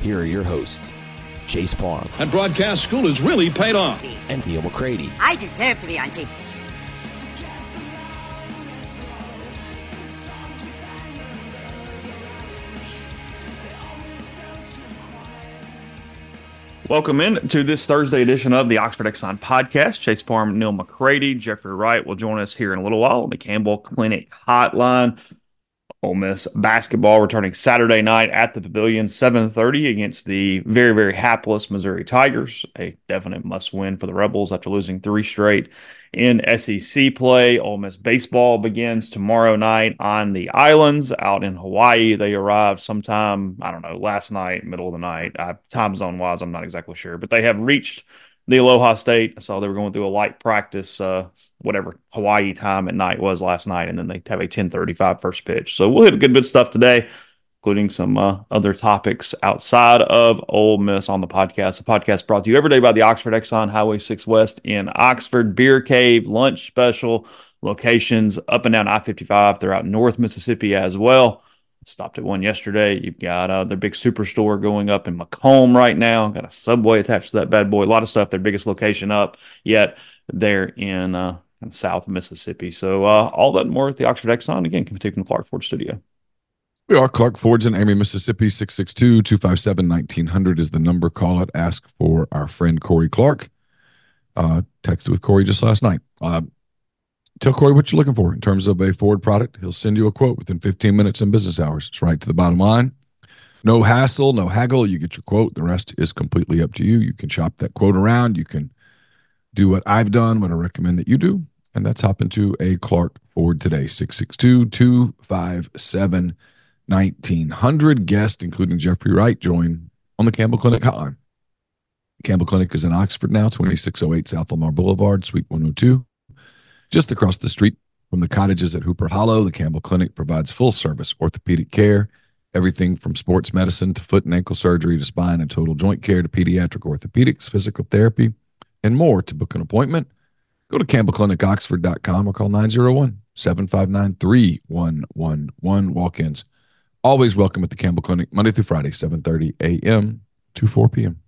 here are your hosts, Chase Parham. And broadcast school has really paid off. and Neal McCready. I deserve to be on TV. Welcome in to this Thursday edition of the Oxford Exxon podcast. Chase Parham, Neal McCready, Jeffrey Wright will join us here in a little while on the Campbell Clinic hotline. Ole Miss basketball returning Saturday night at the Pavilion, 7:30 against the very, very hapless Missouri Tigers. A definite must-win for the Rebels after losing three straight in SEC play. Ole Miss baseball begins tomorrow night on the islands out in Hawaii. They arrived sometime, I don't know, last night, middle of the night. I, time zone wise, I'm not exactly sure, but they have reached the Aloha State. I saw they were going through a light practice, uh, whatever Hawaii time at night was last night, and then they have a 10:35 first pitch. So we'll hit a good bit of stuff today, including some uh, other topics outside of Ole Miss on the podcast. The podcast brought to you every day by the Oxford Exxon Highway 6 West in Oxford Beer Cave lunch special locations up and down I-55 throughout North Mississippi as well. Stopped at one yesterday. You've got uh, their big superstore going up in McComb right now. Got a subway attached to that bad boy. A lot of stuff. Their biggest location up yet. They're in, uh, in South Mississippi. So uh, all that and more at the Oxford Exxon. Again, coming to you from the Clark Ford Studio. We are Clark Ford's in Amory, Mississippi. 662 257 1900 is the number. Call it. Ask for our friend Corey Clark. Uh, texted with Corey just last night. Uh, tell Corey what you're looking for in terms of a Ford product. He'll send you a quote within 15 minutes in business hours. It's right to the bottom line. No hassle, no haggle. You get your quote. The rest is completely up to you. You can shop that quote around. You can do what I've done, what I recommend that you do. And that's hop into a Clark Ford today. 662 257 1900. Guest, including Jeffrey Wright, join on the Campbell Clinic hotline. Campbell Clinic is in Oxford now, 2608 South Lamar Boulevard, Suite 102. Just across the street from the cottages at Hooper Hollow, the Campbell Clinic provides full service orthopedic care, everything from sports medicine to foot and ankle surgery to spine and total joint care to pediatric orthopedics, physical therapy, and more. To book an appointment, go to campbellclinicoxford.com or call 901 759 3111. Walk ins always welcome at the Campbell Clinic, Monday through Friday, 7.30 a.m. to 4 p.m.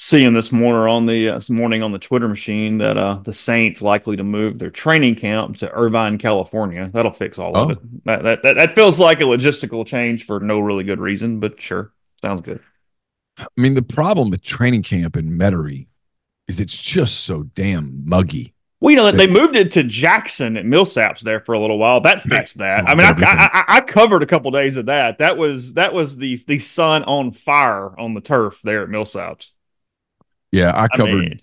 Seeing this morning on the uh, this morning on the Twitter machine that uh, the Saints likely to move their training camp to Irvine, California. That'll fix all of Oh. it. That, that that that feels like a logistical change for no really good reason, but sure, sounds good. I mean, the problem with training camp in Metairie is it's just so damn muggy. Well, you know, they moved it to Jackson at Millsaps there for a little while. That fixed that. I mean, I, I, I, I covered a couple days of that. That was that was the the sun on fire on the turf there at Millsaps. Yeah, I I covered mean,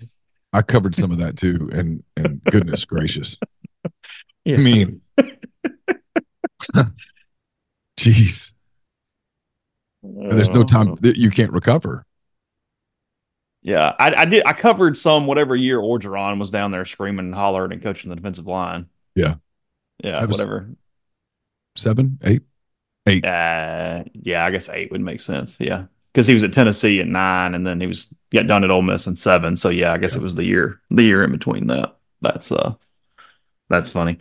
I covered some of that too, and and goodness gracious, Yeah. I mean, jeez, there's no time Uh, that you can't recover. Yeah, I, I did. I covered some whatever year Orgeron was down there screaming and hollering and coaching the defensive line. Yeah. yeah, whatever. Seven, eight, eight. Uh, yeah, I guess eight would make sense. Yeah, because he was at Tennessee at nine, and then he was got done at Ole Miss in seven. So yeah, I guess it was the year the year in between that. That's uh, That's funny.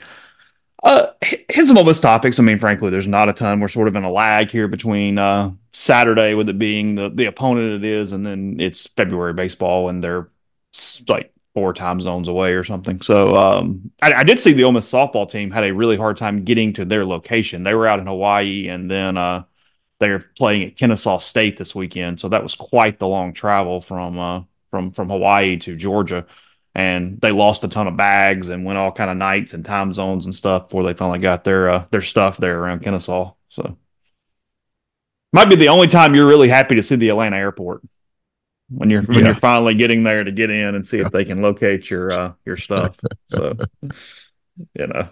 Uh, here's some Ole topics. I mean, frankly, there's not a ton. We're sort of in a lag here between uh, Saturday, with it being the the opponent it is, and then it's February baseball, and they're like four time zones away or something. So um, I, I, did see the Ole Miss softball team had a really hard time getting to their location. They were out in Hawaii, and then uh, they're playing at Kennesaw State this weekend. So that was quite the long travel from uh, from from Hawaii to Georgia and they lost a ton of bags and went all kind of nights and time zones and stuff before they finally got their uh, their stuff there around Kennesaw. So might be the only time you're really happy to see the Atlanta airport when you're when yeah. you're finally getting there to get in and see if they can locate your uh, your stuff. So you know.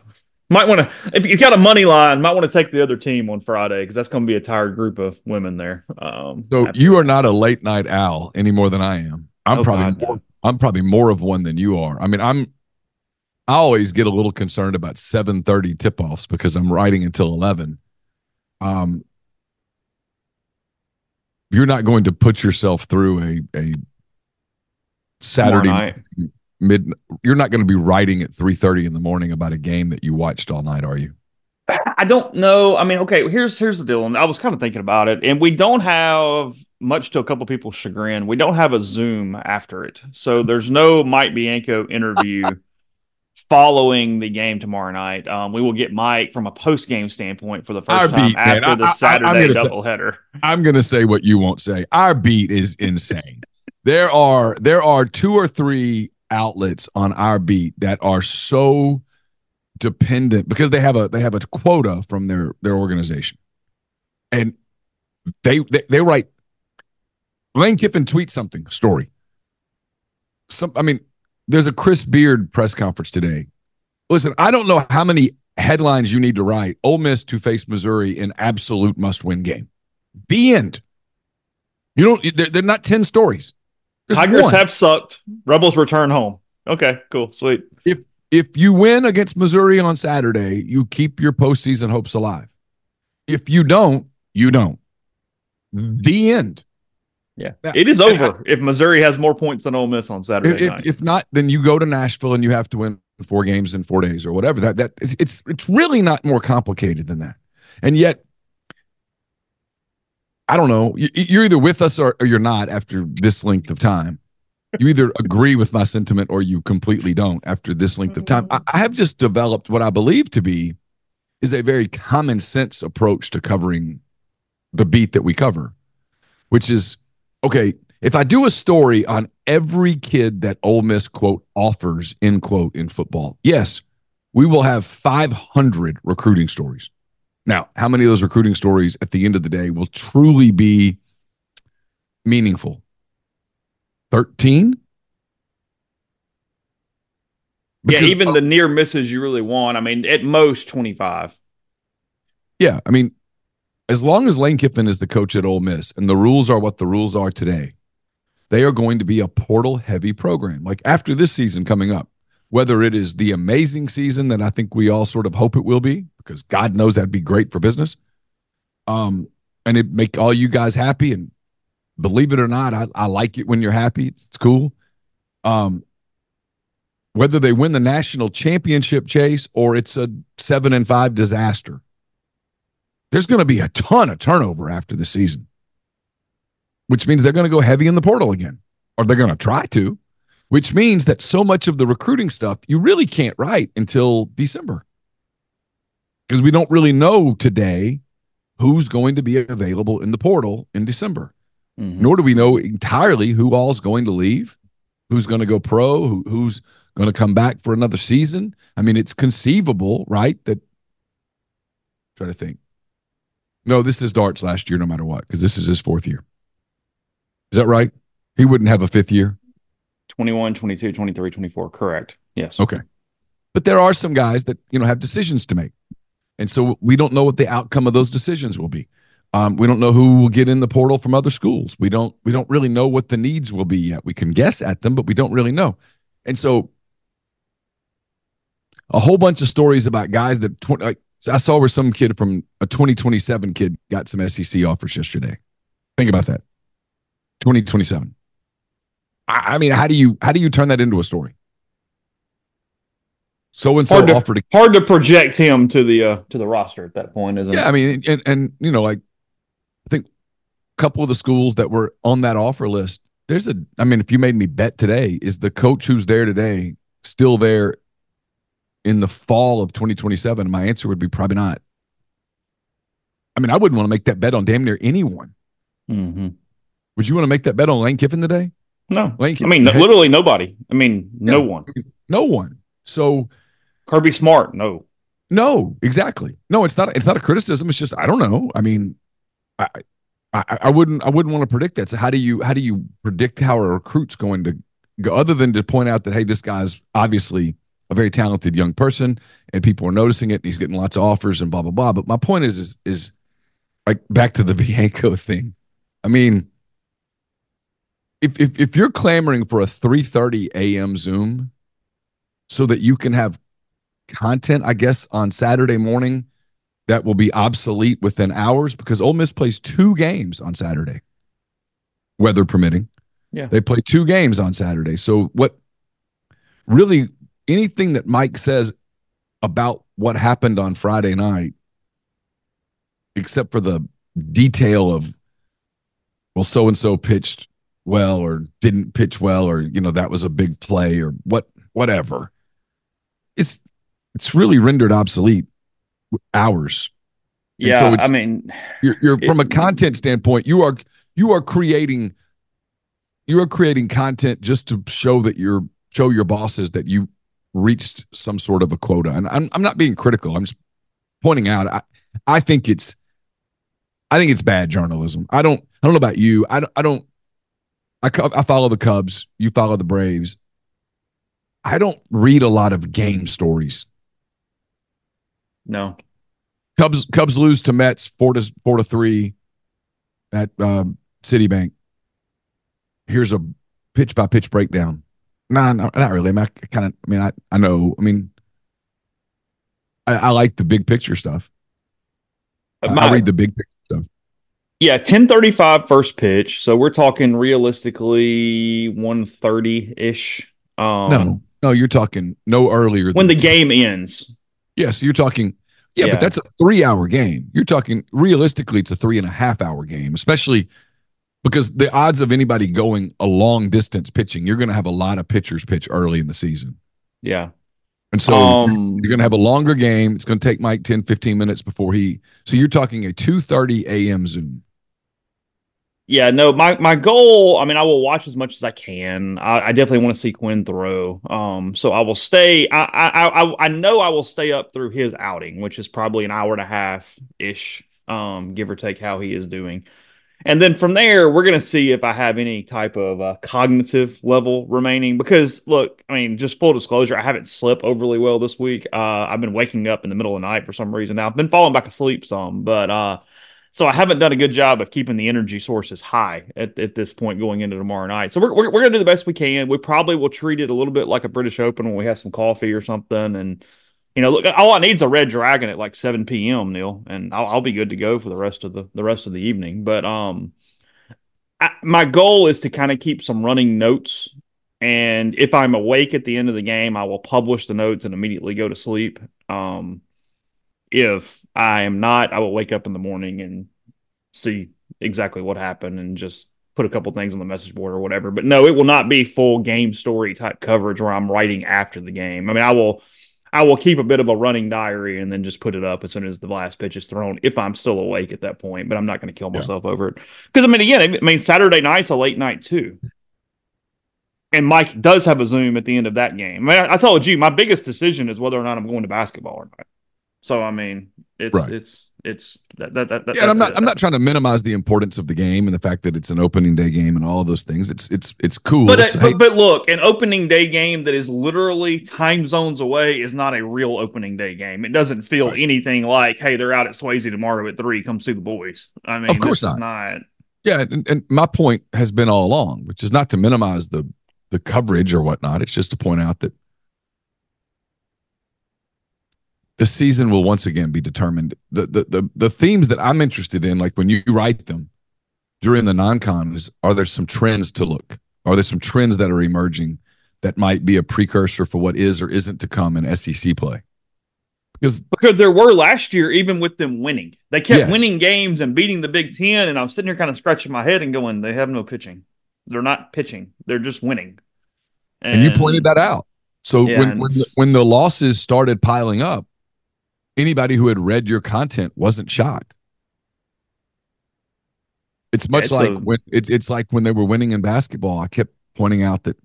Might want to, if you've got a money line, might want to take the other team on Friday because that's going to be a tired group of women there. Um, so you are not a late night owl any more than I am. I'm oh, probably more, I'm probably more of one than you are. I mean, I'm I always get a little concerned about 7:30 tip-offs because I'm writing until 11. Um you're not going to put yourself through a a Saturday mid you're not going to be writing at 3:30 in the morning about a game that you watched all night, are you? I don't know. I mean, okay, here's here's the deal. And I was kind of thinking about it, and we don't have much to a couple people's chagrin. We don't have a Zoom after it, so there's no Mike Bianco interview following the game tomorrow night. Um, we will get Mike from a post game standpoint for the first Our time beat, after man. the I, Saturday doubleheader. I'm going to say what you won't say. Our beat is insane. there are there are two or three outlets on our beat that are so dependent because they have a they have a quota from their their organization, and they they, they write. Lane Kiffin tweets something story. Some, I mean, there's a Chris Beard press conference today. Listen, I don't know how many headlines you need to write. Ole Miss to face Missouri in absolute must-win game. The end. You don't. They're, they're not ten stories. Tigers one. have sucked. Rebels return home. Okay, cool, sweet. If if you win against Missouri on Saturday, you keep your postseason hopes alive. If you don't, you don't. The end. Yeah, it is over I, if Missouri has more points than Ole Miss on Saturday if, night. If not, then you go to Nashville and you have to win four games in four days or whatever. That that it's it's really not more complicated than that. And yet, I don't know. You're either with us or, or you're not after this length of time you either agree with my sentiment or you completely don't after this length of time. I, I have just developed what I believe to be is a very common sense approach to covering the beat that we cover, which is okay, if I do a story on every kid that Ole Miss quote offers end quote in football, yes, we will have 500 recruiting stories. Now, how many of those recruiting stories at the end of the day will truly be meaningful? 13? yeah, even the near misses you really want. I mean, at most 25. Yeah. I mean, as long as Lane Kiffin is the coach at Ole Miss and the rules are what the rules are today, they are going to be a portal heavy program. Like after this season coming up, whether it is the amazing season that I think we all sort of hope it will be, because God knows that'd be great for business. Um, and it make all you guys happy and believe it or not, I, I like it when you're happy. It's, it's cool. Um, whether they win the national championship chase or it's a seven and five disaster, there's going to be a ton of turnover after the season, which means they're going to go heavy in the portal again, or they're going to try to, which means that so much of the recruiting stuff you really can't write until December because we don't really know today who's going to be available in the portal in December. Mm-hmm. Nor do we know entirely who all is going to leave, who's going to go pro, who, who's going to come back for another season. I mean, it's conceivable, right? That try to think. No, this is Dart's last year, no matter what, because this is his fourth year. Is that right? He wouldn't have a fifth year. 21, 22, 23, 24. Correct. Yes. Okay. But there are some guys that, you know, have decisions to make. And so we don't know what the outcome of those decisions will be. Um, we don't know who will get in the portal from other schools. We don't we don't really know what the needs will be yet. We can guess at them, but we don't really know. And so a whole bunch of stories about guys that 20, like I saw where some kid from a 2027 kid got some SEC offers yesterday. Think about that. 2027. I, I mean, how do you how do you turn that into a story? so and so hard to, hard to project him to the uh, to the roster at that point, isn't Yeah, it? I mean, and and you know, like I think a couple of the schools that were on that offer list. There's a, I mean, if you made me bet today, is the coach who's there today still there in the fall of 2027? My answer would be probably not. I mean, I wouldn't want to make that bet on damn near anyone. Mm-hmm. Would you want to make that bet on Lane Kiffin today? No, Lane I mean, no, literally nobody. I mean, no Yeah. one. no one. So Kirby Smart, no. No, exactly. No, it's not. It's not a criticism. It's just I don't know. I mean, I, I, I wouldn't. I wouldn't want to predict that. So how do you how do you predict how a recruit's going to go? Other than to point out that hey, this guy's obviously a very talented young person, and people are noticing it, and he's getting lots of offers and blah blah blah. But my point is is is like back to the Bianco thing. I mean, if if if you're clamoring for a 3:30 a.m. Zoom so that you can have content, I guess, on Saturday morning that will be obsolete within hours because Ole Miss plays two games on Saturday, weather permitting. Yeah. They play two games on Saturday. So, what really anything that Mike says about what happened on Friday night, except for the detail of, well, so and so pitched well or didn't pitch well, or, you know, that was a big play or what, whatever. It's, it's really rendered obsolete hours. And Yeah, so I mean, You're, you're from a content standpoint, you are you are creating you are creating content just to show that you're show your bosses that you reached some sort of a quota. And I'm I'm not being critical. I'm just pointing out I I think it's I think it's bad journalism. I don't I don't know about you. I don't I don't I I follow the Cubs, you follow the Braves. I don't read a lot of game stories. no. Cubs Cubs lose to Mets four to four to three at um, Citibank. Here's a pitch by pitch breakdown. Nah, no, not really. I, mean, I kind of. I mean, I I know. I mean, I, I like the big picture stuff. I- I read the big. Yeah, 1035 first pitch. So we're talking realistically 130 ish. Um, no, no, you're talking no earlier. When the game ends. yes, you're talking. Yeah, Yeah. but that's a three hour game. You're talking realistically, it's a three and a half hour game, especially because the odds of anybody going a long distance pitching, you're going to have a lot of pitchers pitch early in the season. Yeah. And so Um, you're going to have a longer game. It's going to take Mike 10, 15 minutes before he. So you're talking a 2:30 a.m. Zoom. Yeah, no, my my goal. I mean, I will watch as much as I can. I, I definitely want to see Quinn throw. Um, so I will stay. I, I I I know I will stay up through his outing, which is probably an hour and a half ish, um, give or take how he is doing. And then from there, we're going to see if I have any type of uh, cognitive level remaining. Because look, I mean, just full disclosure, I haven't slept overly well this week. Uh, I've been waking up in the middle of the night for some reason. Now I've been falling back asleep some, but uh, so I haven't done a good job of keeping the energy sources high at, at this point going into tomorrow night. So we're, we're, we're going to do the best we can. We probably will treat it a little bit like a British Open when we have some coffee or something. And, you know, look, all I need is a red dragon at like 7 p.m., Neal, and I'll, I'll be good to go for the rest of the, the rest of the evening. But, um, my goal is to kind of keep some running notes. And if I'm awake at the end of the game, I will publish the notes and immediately go to sleep. Um, if I am not, I will wake up in the morning and see exactly what happened and just put a couple things on the message board or whatever. But no, it will not be full game story type coverage where I'm writing after the game. I mean, I will I will keep a bit of a running diary and then just put it up as soon as the last pitch is thrown if I'm still awake at that point, but I'm not going to kill Yeah. myself over it. Because I mean again, I mean Saturday night's a late night too. And Mike does have a Zoom at the end of that game. I, mean, I, I told you my biggest decision is whether or not I'm going to basketball or not. So I mean, it's Right. it's it's that that, that Yeah, and I'm not. it. I'm not trying to minimize the importance of the game and the fact that it's an opening day game and all of those things. It's it's it's cool. But, It's- uh, but but look, an opening day game that is literally time zones away is not a real opening day game. It doesn't feel Right. anything like, hey, they're out at Swayze tomorrow at three. Come see the boys. I mean, Of course not. not. Yeah, and, and my point has been all along, which is not to minimize the the coverage or whatnot. It's just to point out that the season will once again be determined. The the the, the themes that I'm interested in, like when you write them during the non-cons, are there some trends to look? Are there some trends that are emerging that might be a precursor for what is or isn't to come in SEC play. Because because there were last year, even with them winning, they kept Yes. winning games and beating the Big Ten. And I'm sitting here kind of scratching my head and going, they have no pitching. They're not pitching. They're just winning. and you pointed that out. So Yeah, when when the, when the losses started piling up, anybody who had read your content wasn't shocked. It's much It's like a- when it's it's like when they were winning in basketball. I kept pointing out that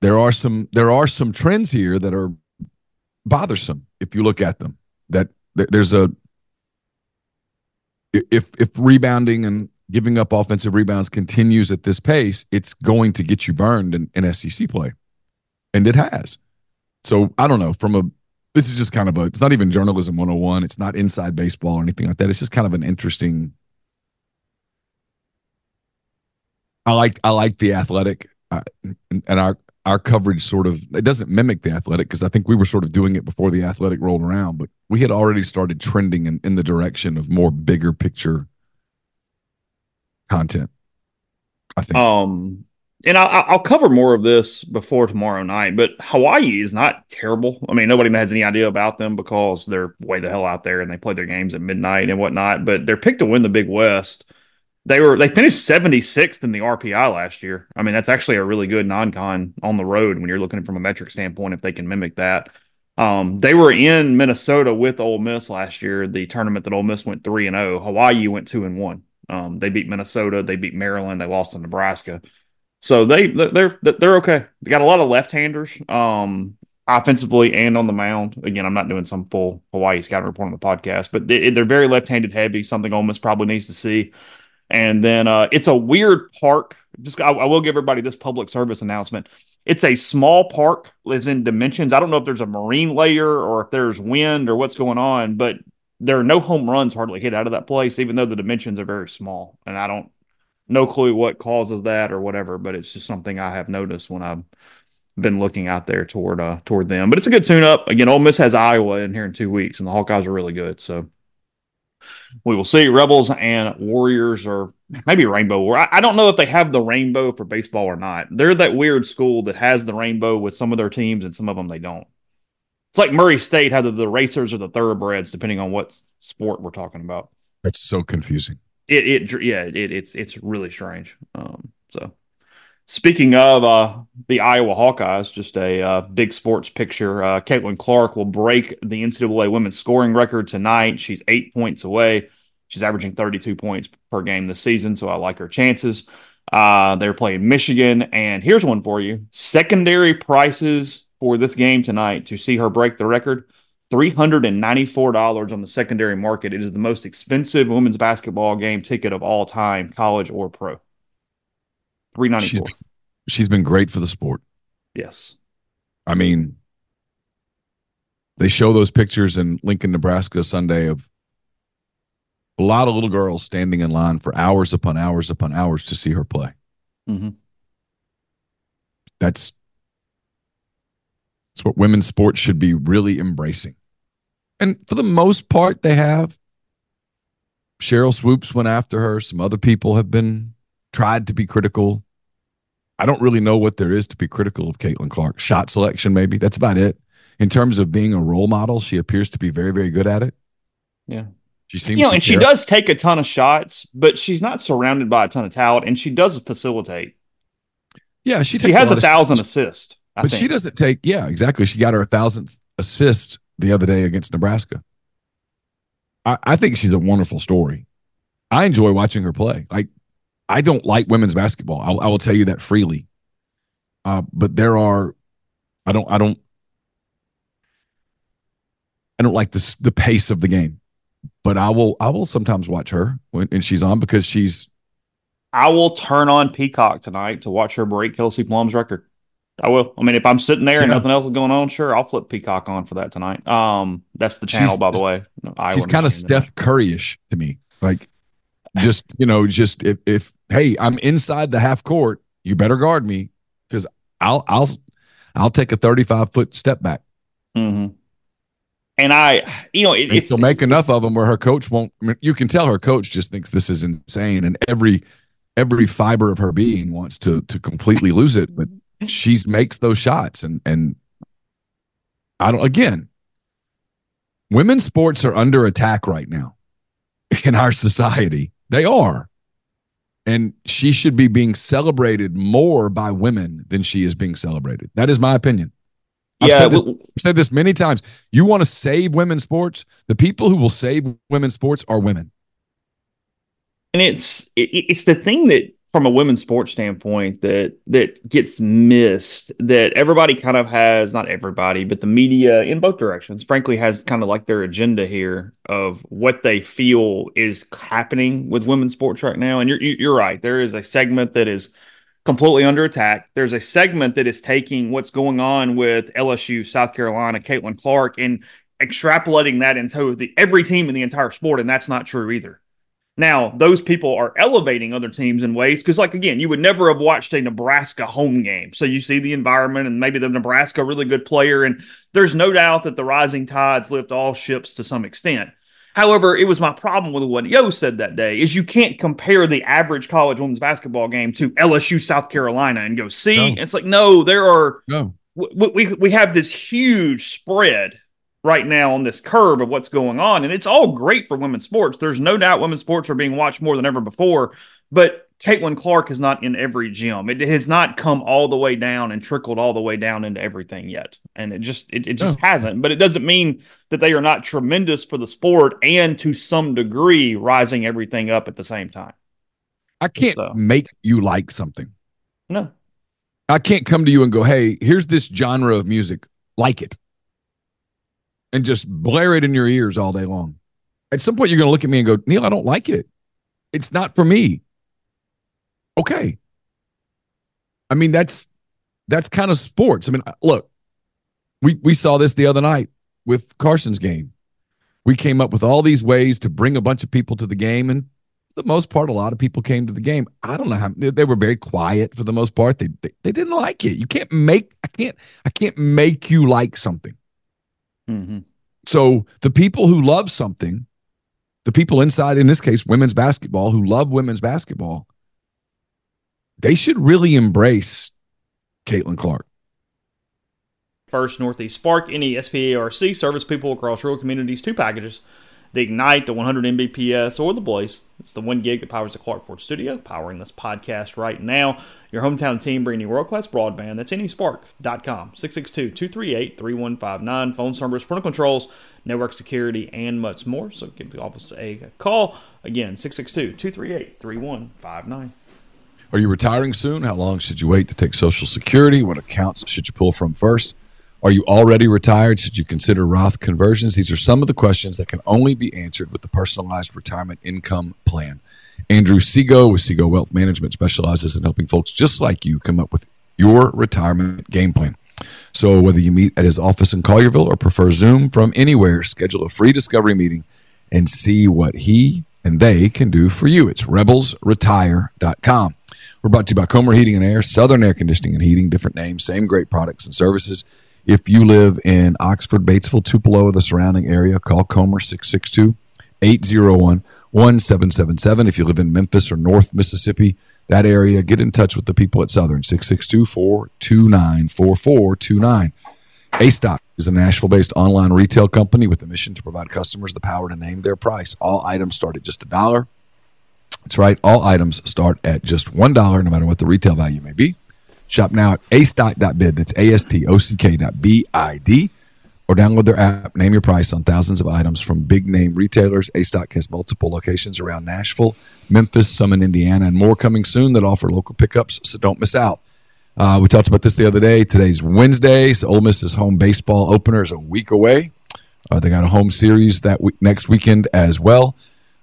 there are some there are some trends here that are bothersome if you look at them. That that there's a if if rebounding and giving up offensive rebounds continues at this pace, it's going to get you burned in, in SEC play. And it has. So I don't know. From a this is just kind of a it's not even journalism 101. It's not inside baseball or anything like that. It's just kind of an interesting. I like I like the athletic uh, and, our our coverage sort of it doesn't mimic the athletic because I think we were sort of doing it before the athletic rolled around, but we had already started trending in, in the direction of more bigger picture content. I think. Um, and I, I'll cover more of this before tomorrow night. But Hawaii is not terrible. I mean, nobody has any idea about them because they're way the hell out there and they play their games at midnight and whatnot. But they're picked to win the Big West. They were they finished 76th in the RPI last year. I mean, that's actually a really good non-con on the road when you're looking from a metric standpoint. If they can mimic that, um, they were in Minnesota with Ole Miss last year. The tournament that Ole Miss went three and zero. Hawaii went two and one. Um, they beat Minnesota. They beat Maryland. They lost to Nebraska. So they they're they're okay. They got a lot of left-handers, um, offensively and on the mound. Again, I'm not doing some full Hawaii scouting report on the podcast, but they, they're very left-handed heavy. Something Ole Miss probably needs to see. And then uh, it's a weird park. Just I, I will give everybody this public service announcement. It's a small park, as in dimensions. I don't know if there's a marine layer or if there's wind or what's going on, but there are no home runs hardly hit out of that place, even though the dimensions are very small. And I don't no clue what causes that or whatever, but it's just something I have noticed when I've been looking out there toward uh toward them. But it's a good tune up. Again, Ole Miss has Iowa in here in two weeks, and the Hawkeyes are really good. So we will see. Rebels and Warriors or maybe Rainbow. I, I don't know if they have the rainbow for baseball or not. They're that weird school that has the rainbow with some of their teams and some of them they don't. It's like Murray State had the, the racers or the thoroughbreds, depending on what sport we're talking about That's so confusing. It it yeah it, it's it's really strange. Um so speaking of uh the iowa hawkeyes just a uh, big sports picture uh caitlin clark will break the ncaa women's scoring record tonight. She's eight points away. She's averaging 32 points per game this season so i like her chances. Uh they're playing michigan and here's one for you. Secondary prices for this game tonight to see her break the record $394 on the secondary market. It is the most expensive women's basketball game ticket of all time, college or pro. 394. She's, she's been great for the sport. Yes. I mean, they show those pictures in Lincoln, Nebraska Sunday of a lot of little girls standing in line for hours upon hours upon hours to see her play. Mm-hmm. That's that's what women's sports should be really embracing. And for the most part, they have. Sheryl Swoopes went after her. Some other people have been tried to be critical. I don't really know what there is to be critical of Caitlin Clark. Shot selection, maybe. That's about it. In terms of being a role model, she appears to be very, very good at it. Yeah. She seems You know, and she does take a ton of shots, but she's not surrounded by a ton of talent, and she does facilitate. Yeah, she, She has lot a of thousand assists. I but think. she doesn't take yeah exactly she got her a thousandth assist the other day against nebraska. I, I think she's a wonderful story. I enjoy watching her play. Like i don't like women's basketball. I'll, i will tell you that freely. Uh, but there are i don't i don't i don't like the pace of the game. But i will i will sometimes watch her when and she's on because she's I will turn on Peacock tonight to watch her break Kelsey Plum's record. I will. I mean, if I'm sitting there and Yeah. nothing else is going on, sure, I'll flip Peacock on for that tonight. Um, that's the channel, She's- by the way. No, Iowa, she's kind of. Steph Curry-ish to me. Like, just you know, just if if hey, I'm inside the half court, you better guard me because I'll I'll I'll take a 35 foot step back. Mm-hmm. And I, you know, it, it's she'll make it's- enough of them where her coach won't. I mean, you can tell her coach just thinks this is insane, and every every fiber of her being wants to to completely lose it. But she makes those shots and and I don't again women's sports are under attack right now in our society. They are. And she should be being celebrated more by women than she is being celebrated. That is my opinion. I've yeah, said this, I've said this many times. You want to save women's sports? The people who will save women's sports are women. and it's it, it's the thing that from a women's sports standpoint that that gets missed that everybody kind of has not everybody but the media in both directions frankly has kind of like their agenda here of what they feel is happening with women's sports right now. And you're you're right. There is a segment that is completely under attack. There's a segment that is taking what's going on with LSU South Carolina Caitlin Clark and extrapolating that into the every team in the entire sport. And that's not true either now, those people are elevating other teams in ways because, like, again, you would never have watched a Nebraska home game. So you see the environment and maybe the Nebraska really good player. And there's no doubt that the rising tides lift all ships to some extent. However, it was my problem with what Yo said that day is you can't compare the average college women's basketball game to LSU South Carolina and go see. No. It's like no, there are No. we, we we have this huge spread right now on this curve of what's going on, and it's all great for women's sports. There's no doubt women's sports are being watched more than ever before, but Caitlin Clark is not in every gym. It has not come all the way down and trickled all the way down into everything yet, and it just it, it just No. hasn't. But it doesn't mean that they are not tremendous for the sport and to some degree rising everything up at the same time. I can't So- make you like something. No, I can't come to you and go, hey, here's this genre of music, like it. And just blare it in your ears all day long. At some point, you're going to look at me and go, Neal, I don't like it. It's not for me. Okay. I mean, that's that's kind of sports. I mean, uh, look, we we saw this the other night with Carson's game. We came up with all these ways to bring a bunch of people to the game, and for the most part, a lot of people came to the game. I don't know how they, they were very quiet for the most part. They, they they didn't like it. You can't make I can't I can't make you like something. Mm-hmm. So the people who love something, the people inside, in this case, women's basketball, who love women's basketball, they should really embrace Caitlin Clark. First Northeast Spark, NESPARC, service people across rural communities, two packages. The Ignite, the 100 Mbps, or the Blaze. It's the one gig that powers the Clark Ford studio, powering this podcast right now. Your hometown team bringing you world class broadband. That's nespark.com. 662 238 3159. Phone numbers, parental controls, network security, and much more. So give the office a call. Again, 662 238 3159. Are you retiring soon? How long should you wait to take Social Security? What accounts should you pull from first? Are you already retired? Should you consider Roth conversions? These are some of the questions that can only be answered with the personalized retirement income plan. Andrew Sego with Sego Wealth Management specializes in helping folks just like you come up with your retirement game plan. So, whether you meet at his office in Collierville or prefer Zoom from anywhere, schedule a free discovery meeting and see what he and they can do for you. It's rebelsretire.com. We're brought to you by Comer Heating and Air, Southern Air Conditioning and Heating, different names, same great products and services. If you live in Oxford, Batesville, Tupelo, or the surrounding area, call Comer 662 801 1777. If you live in Memphis or North Mississippi, that area, get in touch with the people at Southern 662 429 4429. A Stock is a Nashville based online retail company with the mission to provide customers the power to name their price. All items start at just a dollar. That's right. All items start at just $1, no matter what the retail value may be. Shop now at astock.bid. That's A-S-T-O-C-K dot B-I-D. Or download their app. Name your price on thousands of items from big name retailers. A-Stock has multiple locations around Nashville, Memphis, some in Indiana, and more coming soon that offer local pickups, so don't miss out. Uh, we talked about this the other day. Today's Wednesday, so Ole Miss's home baseball opener is a week away. Uh, they got a home series that week, next weekend as well.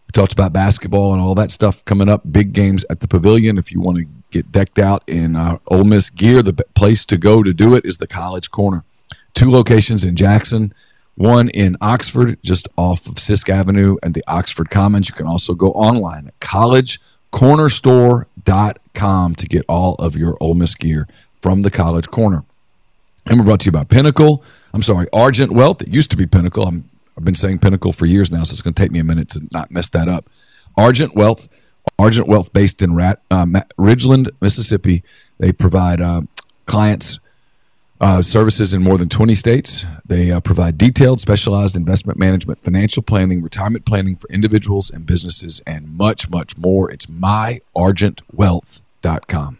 We talked about basketball and all that stuff coming up. Big games at the Pavilion. If you want to get decked out in uh, Ole Miss gear, the place to go to do it is the College Corner. Two locations in Jackson, one in Oxford, just off of Sisk Avenue and the Oxford Commons. You can also go online at collegecornerstore.com to get all of your Ole Miss gear from the College Corner. And we're brought to you by Pinnacle. I'm sorry, Argent Wealth. It used to be Pinnacle. I'm, I've been saying Pinnacle for years now, so it's going to take me a minute to not mess that up. Argent Wealth, Argent Wealth, based in Rat, uh, Ridgeland, Mississippi. They provide uh, clients uh, services in more than 20 states. They uh, provide detailed, specialized investment management, financial planning, retirement planning for individuals and businesses, and much, much more. It's myargentwealth.com.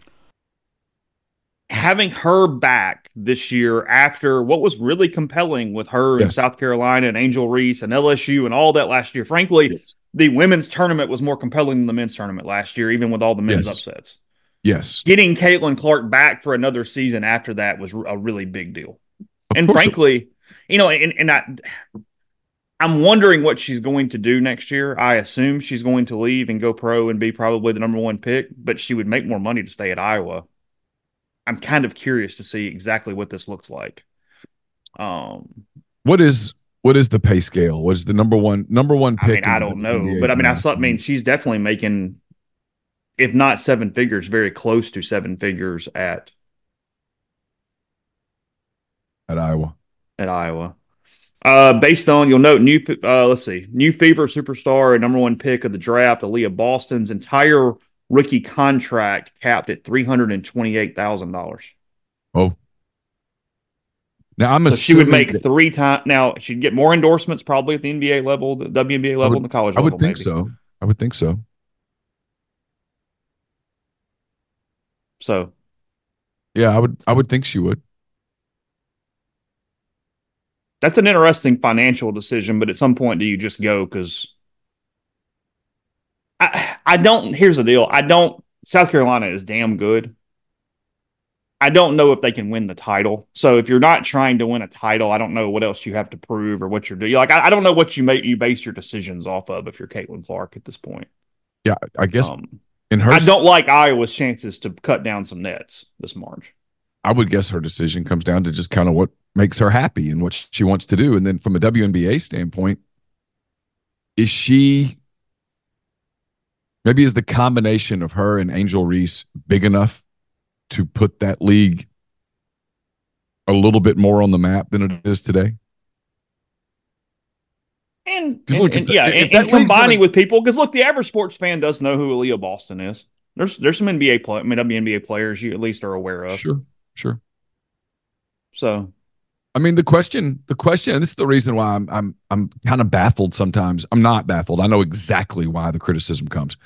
Having her back this year after what was really compelling with her in South Carolina and Angel Reese and LSU and all that last year, frankly, Yes. The women's tournament was more compelling than the men's tournament last year, even with all the men's Yes. upsets. Yes. Getting Caitlin Clark back for another season after that was a really big deal. Of and it- frankly, you know, and, and I, I'm wondering what she's going to do next year. I assume she's going to leave and go pro and be probably the number one pick, but she would make more money to stay at Iowa. I'm kind of curious to see exactly what this looks like. Um, what is what is the pay scale? What is the number one number one I pick? mean, I don't know, NBA but I mean, I saw. I mean, she's definitely making, if not seven figures, very close to seven figures at at Iowa. at Iowa. Uh, based on you'll note new uh, let's see new fever superstar and number one pick of the draft, Aliyah Boston's entire rookie contract capped at three hundred and twenty eight thousand dollars. Oh. Now I'm So she would make that- three times. Now she'd get more endorsements probably at the NBA level, the WNBA level, would- and the college I level. would think maybe. so. I would think so. So Yeah, I would I would think she would. that's an interesting financial decision. But at some point, do you just go because I I don't. Here's the deal. I don't. South Carolina is damn good. I don't know if they can win the title. So if you're not trying to win a title, I don't know what else you have to prove or what you're doing. Like I, I don't know what you make you base your decisions off of if you're Caitlin Clark at this point. Yeah, I guess Um, in her I don't like Iowa's chances to cut down some nets this March. I would guess her decision comes down to just kind of what makes her happy and what she wants to do. And then from a WNBA standpoint, is she maybe is the combination of her and Angel Reese big enough to put that league a little bit more on the map than it is today? And, and- and- yeah, and, and combining with people because look, the average sports fan does know who Aliyah Boston is. There's there's some NBA play, I mean WNBA players you at least are aware of. Sure, sure. So I mean, the question, the question, and this is the reason why I'm, I'm, I'm kind of baffled sometimes. I'm not baffled. I know exactly why the criticism comes,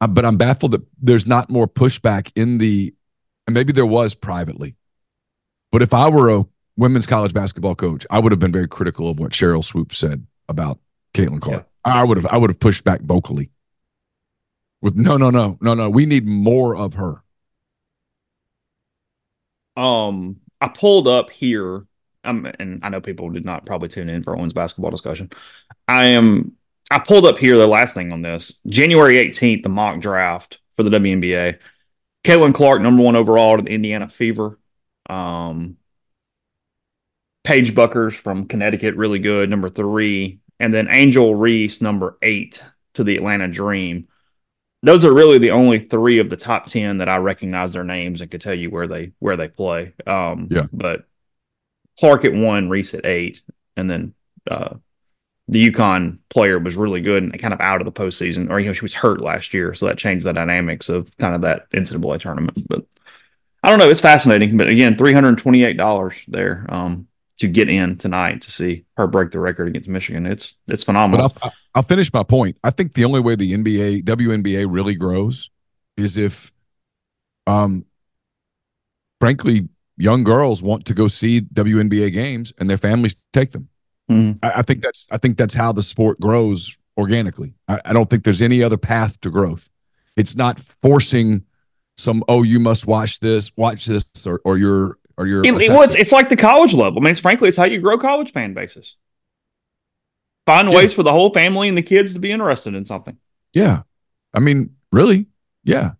Uh, but I'm baffled that there's not more pushback in the, and maybe there was privately, but if I were a women's college basketball coach, I would have been very critical of what Sheryl Swoopes said about Caitlin Clark. I would have, I would have pushed back vocally. With no, no, no, no, no. We need more of her. um I pulled up here um, and I know people did not probably tune in for Owens basketball discussion. I am I pulled up here the last thing on this. January 18th, the mock draft for the WNBA. Caitlin Clark, number one overall to the Indiana Fever. Um Paige Bueckers from Connecticut, really good, number three. And then Angel Reese, number eight to the Atlanta Dream. Those are really the only three of the top ten that I recognize their names and could tell you where they where they play. Um, Yeah. But Clark at one, Reese at eight, and then uh, the UConn player was really good and kind of out of the postseason, or you know she was hurt last year, so that changed the dynamics of kind of that NCAA tournament. But I don't know, it's fascinating. But again, three hundred twenty eight dollars there um, to get in tonight to see her break the record against Michigan. It's it's phenomenal. I'll, I'll finish my point. I think the only way the NBA, WNBA really grows is if, um, frankly, young girls want to go see WNBA games and their families take them. Mhm. I, I think that's I think that's how the sport grows organically. I, I don't think there's any other path to growth. It's not forcing some oh you must watch this, watch this, or or you're or you're. It, it was. It's like the college level. I mean, it's frankly, it's how you grow college fan bases. Find Yeah. ways for the whole family and the kids to be interested in something. yeah. I mean, really, yeah.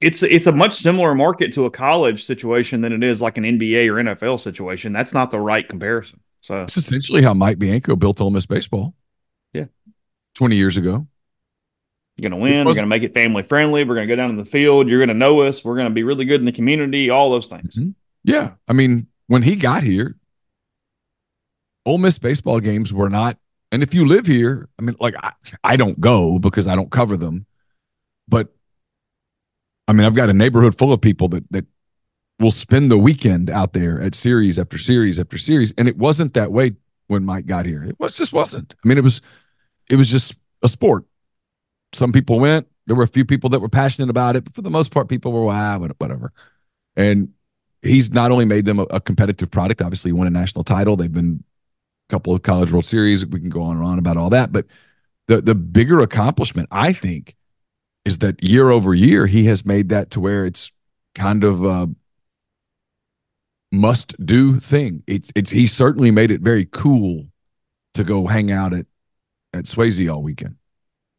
It's it's a much similar market to a college situation than it is like an NBA or NFL situation. That's not the right comparison. So It's essentially how Mike Bianco built Ole Miss baseball. Yeah. twenty years ago. you're gonna win. We're gonna make it family friendly. We're gonna go down to the field. You're gonna know us. We're gonna be really good in the community. All those things. Mhm. Yeah, I mean, when he got here, Ole Miss baseball games were not. And if you live here, I mean, like I, I don't go because I don't cover them, but I mean, I've got a neighborhood full of people that that will spend the weekend out there at series after series after series. And it wasn't that way when Mike got here. It was just wasn't. I mean, it was it was just a sport. Some people went. There were a few people that were passionate about it, but for the most part, people were wow, whatever. And he's not only made them a, a competitive product. Obviously, won a national title. They've been a couple of College World Series. We can go on and on about all that, but the the bigger accomplishment, I think, is that year over year he has made that to where it's kind of a must do thing. It's it's he certainly made it very cool to go hang out at at Swayze all weekend.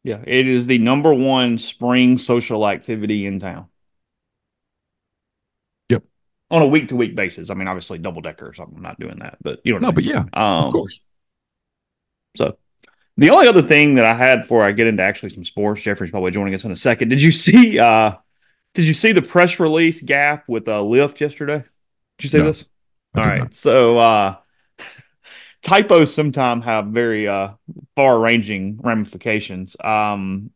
Yeah, it is the number one spring social activity in town. Yep. On a week to week basis. I mean, obviously double deckers. I'm not doing that, but you know. No, I but yeah, um, of course. So the only other thing that I had before I get into actually some sports, Jeffrey's probably joining us in a second. Did you see uh did you see the press release gap with uh Lyft yesterday? Did you say No, this? I All right. not. So uh typos sometimes have very uh far ranging ramifications. Um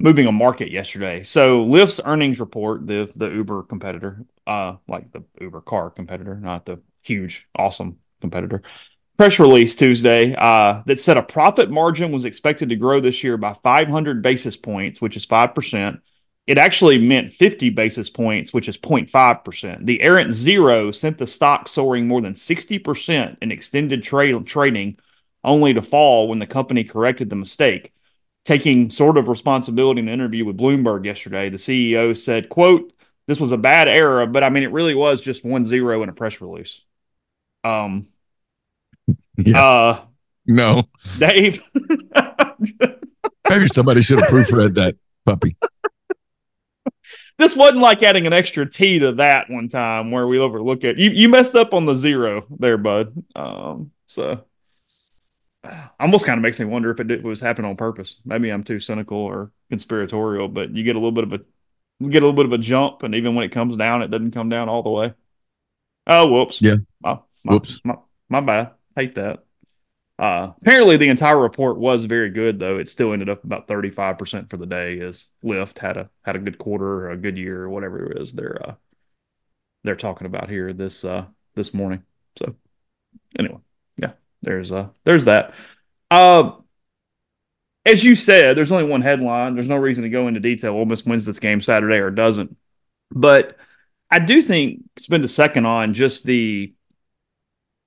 moving a market yesterday. So Lyft's earnings report, the the Uber competitor, uh like the Uber car competitor, not the huge, awesome competitor. Press release Tuesday uh, that said a profit margin was expected to grow this year by 500 basis points, which is 5%. It actually meant 50 basis points, which is 0.5%. The errant zero sent the stock soaring more than 60% in extended trade trading, only to fall when the company corrected the mistake. Taking sort of responsibility in an interview with Bloomberg yesterday, the CEO said, quote, this was a bad error, but I mean, it really was just one zero in a press release. Um, Yeah. uh, no, Dave, maybe somebody should have proofread that puppy. This wasn't like adding an extra T to that one time where we overlook it. You you messed up on the zero there, bud. Um, so almost kind of makes me wonder if it, did, was happening on purpose. Maybe I'm too cynical or conspiratorial, but you get a little bit of a you get a little bit of a jump, and even when it comes down, it doesn't come down all the way. Oh, whoops. Yeah. My, my, Whoops. My, my bad. Hate that. Uh, apparently, the entire report was very good, though. It still ended up about thirty five percent for the day. As Lyft had a had a good quarter, a good year, or whatever it is they're uh, they're talking about here this uh, this morning. So, anyway, yeah, there's uh there's that. Uh, as you said, there's only one headline. There's no reason to go into detail. Ole Miss wins this game Saturday or doesn't, but I do think spend a second on just the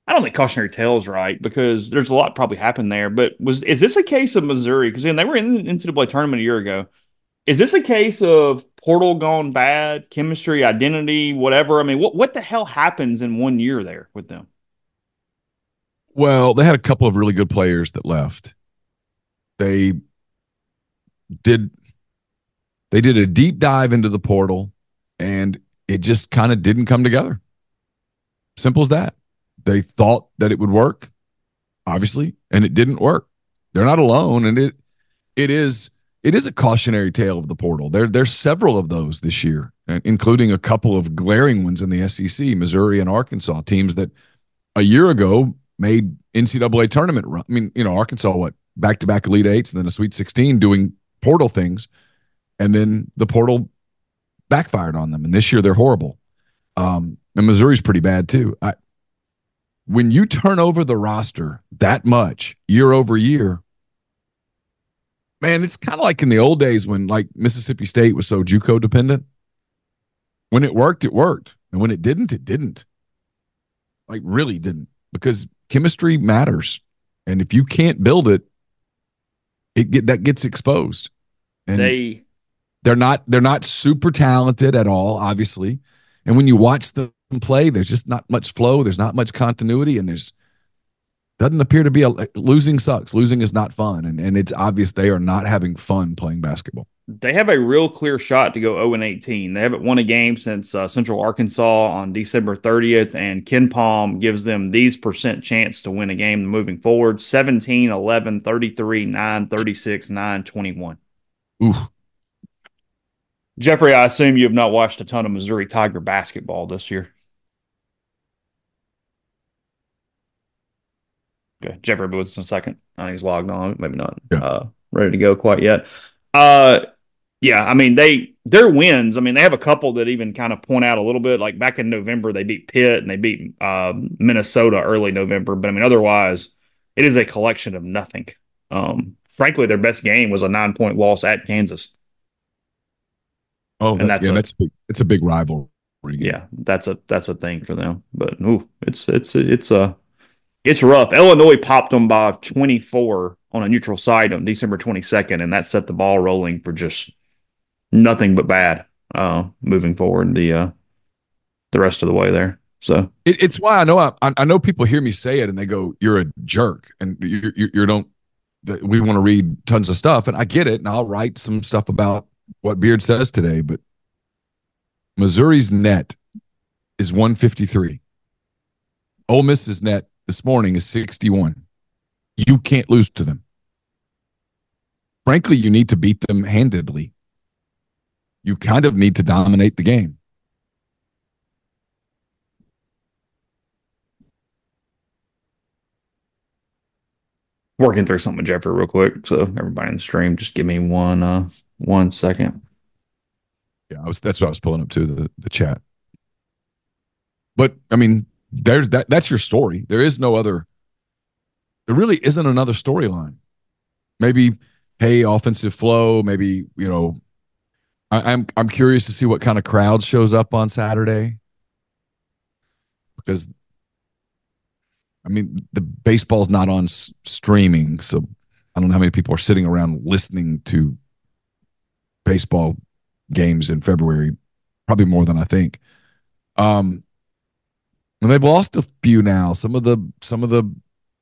I don't think cautionary tale's right because there's a lot probably happened there. But was is this a case of Missouri? Because then they were in the NCAA tournament a year ago. Is this a case of portal gone bad, chemistry, identity, whatever? I mean, what what the hell happens in one year there with them? Well, they had a couple of really good players that left. They did they did a deep dive into the portal and it just kind of didn't come together. Simple as that. They thought that it would work, obviously, and it didn't work. They're not alone and it it is it is a cautionary tale of the portal. There there's several of those this year, and including a couple of glaring ones in the SEC, Missouri and Arkansas, teams that a year ago made NCAA tournament run. I mean, you know, Arkansas, what back to back Elite Eights and then a Sweet 16 doing portal things. And then the portal backfired on them. And this year they're horrible. Um, and Missouri's pretty bad too. I, when you turn over the roster that much year over year, man, it's kind of like in the old days when like Mississippi State was so JUCO dependent. When it worked, it worked. And when it didn't, it didn't. Like really didn't because chemistry matters. And if you can't build it, it get that gets exposed. And They they're not they're not super talented at all, obviously. And when you watch them play, there's just not much flow. There's not much continuity, and there's doesn't appear to be a losing sucks. Losing is not fun, and and it's obvious they are not having fun playing basketball. they have a real clear shot to go 0 and 18. They haven't won a game since uh, Central Arkansas on December 30th, and KenPom gives them these percent chance to win a game moving forward 17, 11, 33, 9, 36, 9, 21. Ooh, Jeffrey, I assume you have not watched a ton of Missouri Tiger basketball this year. Okay, Jeffrey Woods in a second. Think he's logged on, maybe not Yeah. uh, ready to go quite yet. Uh, Yeah, I mean they their wins. I mean they have a couple that even kind of point out a little bit. Like back in November, they beat Pitt and they beat uh, Minnesota early November. But I mean otherwise, it is a collection of nothing. Um, frankly, their best game was a nine point loss at Kansas. Oh, and that's yeah, a, that's big, it's a big rivalry. Game. Yeah, that's a that's a thing for them. But ooh, it's it's it's a it's rough. Illinois popped them by 24 on a neutral site on December 22nd, and that set the ball rolling for just nothing but bad uh, moving forward the uh, the rest of the way there. So it, it's why I know I, I know people hear me say it and they go, "You're a jerk," and you you, you don't. We want to read tons of stuff, and I get it, and I'll write some stuff about what Beard says today. But Missouri's net is 153. Ole Miss's net this morning is 61. You can't lose to them. Frankly, you need to beat them handedly you kind of need to dominate the game. Working through something with Jeffrey real quick. So everybody in the stream, just give me one uh one second. Yeah, I was that's what I was pulling up to the, the chat. But I mean, there's that that's your story. There is no other there really isn't another storyline. Maybe, hey, offensive flow, maybe, you know, I, I'm I'm curious to see what kind of crowd shows up on Saturday because I mean the baseball's not on s- streaming, so I don't know how many people are sitting around listening to baseball games in February. Probably more than I think. Um, and they've lost a few now. Some of the some of the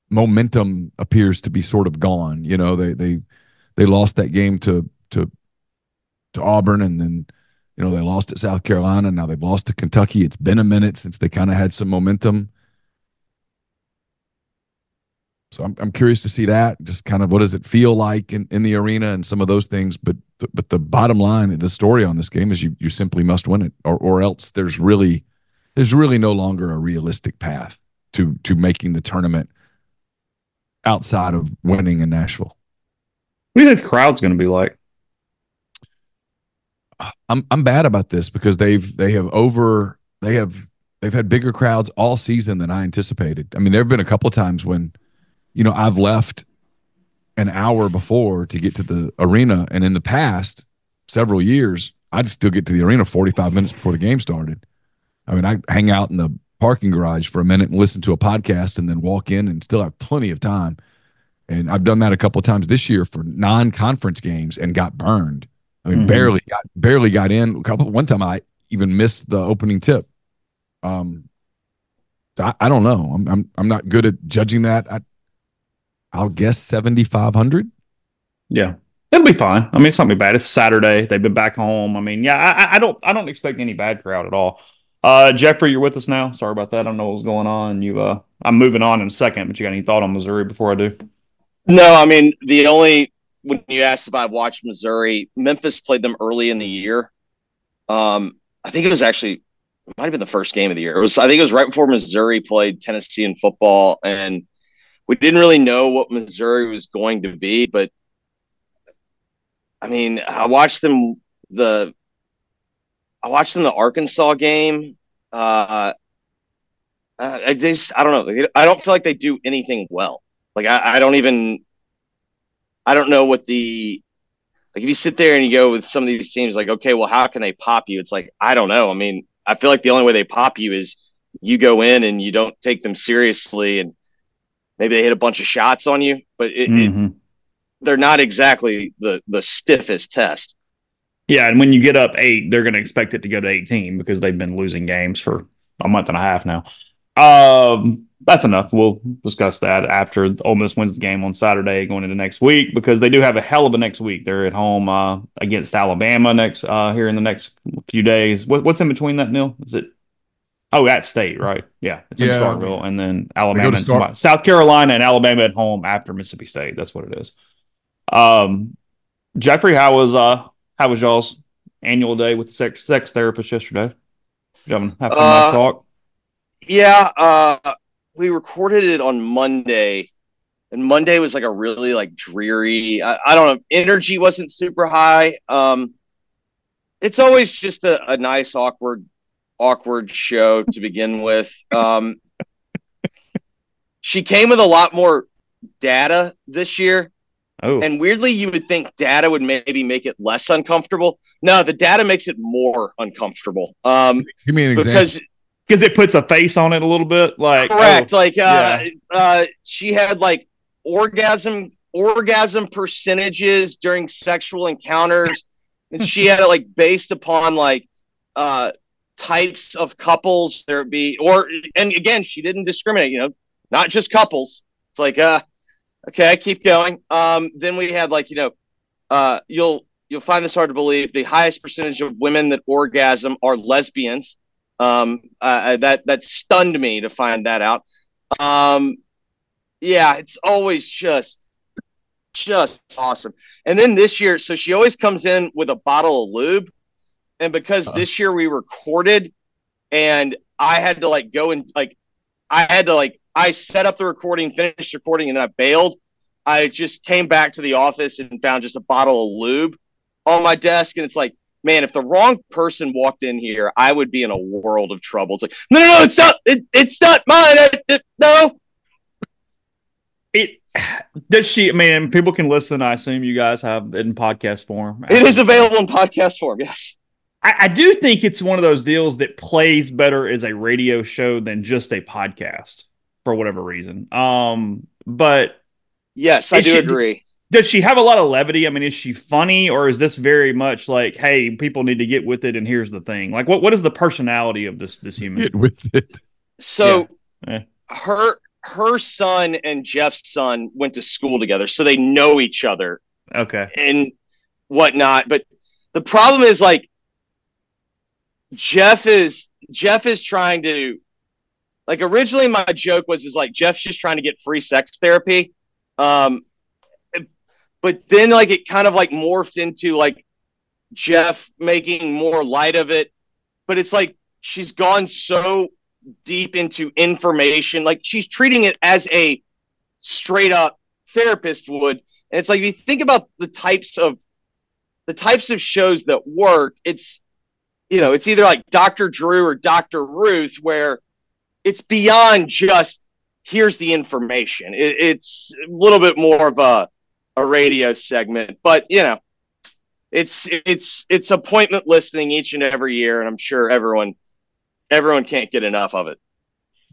momentum appears to be sort of gone. You know, they they they lost that game to to to Auburn, and then you know they lost at South Carolina. Now they've lost to Kentucky. It's been a minute since they kind of had some momentum. So I'm I'm curious to see that. Just kind of what does it feel like in, in the arena and some of those things. But but the bottom line, the story on this game is you you simply must win it, or or else there's really there's really no longer a realistic path to to making the tournament outside of winning in Nashville. What do you think the crowd's going to be like? I'm I'm bad about this because they've they have over they have they've had bigger crowds all season than I anticipated. I mean, there have been a couple of times when, you know, I've left an hour before to get to the arena, and in the past several years, I'd still get to the arena 45 minutes before the game started. I mean, I hang out in the parking garage for a minute and listen to a podcast, and then walk in and still have plenty of time. And I've done that a couple of times this year for non-conference games and got burned I mean, mm-hmm. barely got barely got in. A couple one time I even missed the opening tip. Um, so I, I don't know. I'm I'm I'm not good at judging that. I, I'll guess seventy five hundred. Yeah, it'll be fine. I mean, it's not be bad. It's Saturday. They've been back home. I mean, yeah, I, I don't I don't expect any bad crowd at all. Uh, Jeffrey, you're with us now. Sorry about that. I don't know what's going on. You, uh, I'm moving on in a second, but you got any thought on Missouri before I do? No, I mean the only when you asked if I watched Missouri, Memphis played them early in the year. Um, I think it was actually it might have been the first game of the year. It was I think it was right before Missouri played Tennessee in football, and we didn't really know what Missouri was going to be. But I mean, I watched them the I watched them the Arkansas game. Uh, I just I don't know. I don't feel like they do anything well. Like I, I don't even I don't know what the like if you sit there and you go with some of these teams like okay well how can they pop you it's like i don't know i mean i feel like the only way they pop you is you go in and you don't take them seriously and maybe they hit a bunch of shots on you but it, mm-hmm. it, they're not exactly the the stiffest test yeah and when you get up eight they're going to expect it to go to 18 because they've been losing games for a month and a half now um that's enough. We'll discuss that after Ole Miss wins the game on Saturday, going into next week, because they do have a hell of a next week. They're at home uh, against Alabama next uh, here in the next few days. What, what's in between that, Neal? Is it? Oh, at State, right? Yeah, it's in. Starkville, and then Alabama and Star- South Carolina and Alabama at home after Mississippi State. That's what it is. Um, Jeffrey, how was uh how was y'all's annual day with the sex, sex therapist yesterday? Having, having a nice uh, talk? Yeah, uh, we recorded it on Monday, and Monday was like a really like dreary. I, I don't know. Energy wasn't super high. Um, it's always just a, a nice awkward awkward show to begin with. Um, she came with a lot more data this year. Oh, And weirdly, you would think data would maybe make it less uncomfortable. No, the data makes it more uncomfortable. Um, Give me an example. because because it puts a face on it a little bit. Like correct, oh, like uh, yeah. uh, she had like orgasm orgasm percentages during sexual encounters, and she had it like based upon like uh types of couples there would be or and again she didn't discriminate you know not just couples it's like uh okay I keep going. Um then we had like you know uh you'll you'll find this hard to believe. The highest percentage of women that orgasm are lesbians. Um uh, that that stunned me to find that out. Um yeah it's always just just awesome. And then this year so she always comes in with a bottle of lube. And because this year we recorded and I had to like go and like I had to like I set up the recording, finished recording, and then I bailed. I just came back to the office and found just a bottle of lube on my desk, and it's like, man, if the wrong person walked in here, I would be in a world of trouble. It's like, no, no, no, it's not, it, it's not mine. It, it- no, it does she. I mean, people can listen. I assume you guys have it in podcast form. it is available in podcast form. Yes, I, I do think it's one of those deals that plays better as a radio show than just a podcast for whatever reason. Um, but yes, I do she- agree. does she have a lot of levity? I mean, is she funny or is this very much like, hey, people need to get with it and here's the thing? Like what what is the personality of this this human? Get with it. So Yeah. her her son and Jeff's son went to school together, so they know each other Okay. and whatnot. But the problem is like Jeff is Jeff is trying to like originally my joke was is like Jeff's just trying to get free sex therapy. Um but then like it kind of like morphed into like Jeff making more light of it. But it's like she's gone so deep into information. Like she's treating it as a straight up therapist would. And it's like if you think about the types of the types of shows that work, it's you know, it's either like Dr. Drew or Dr. Ruth, where it's beyond just here's the information. It, it's a little bit more of a a radio segment, but you know, it's it's it's appointment listening each and every year, and I'm sure everyone everyone can't get enough of it.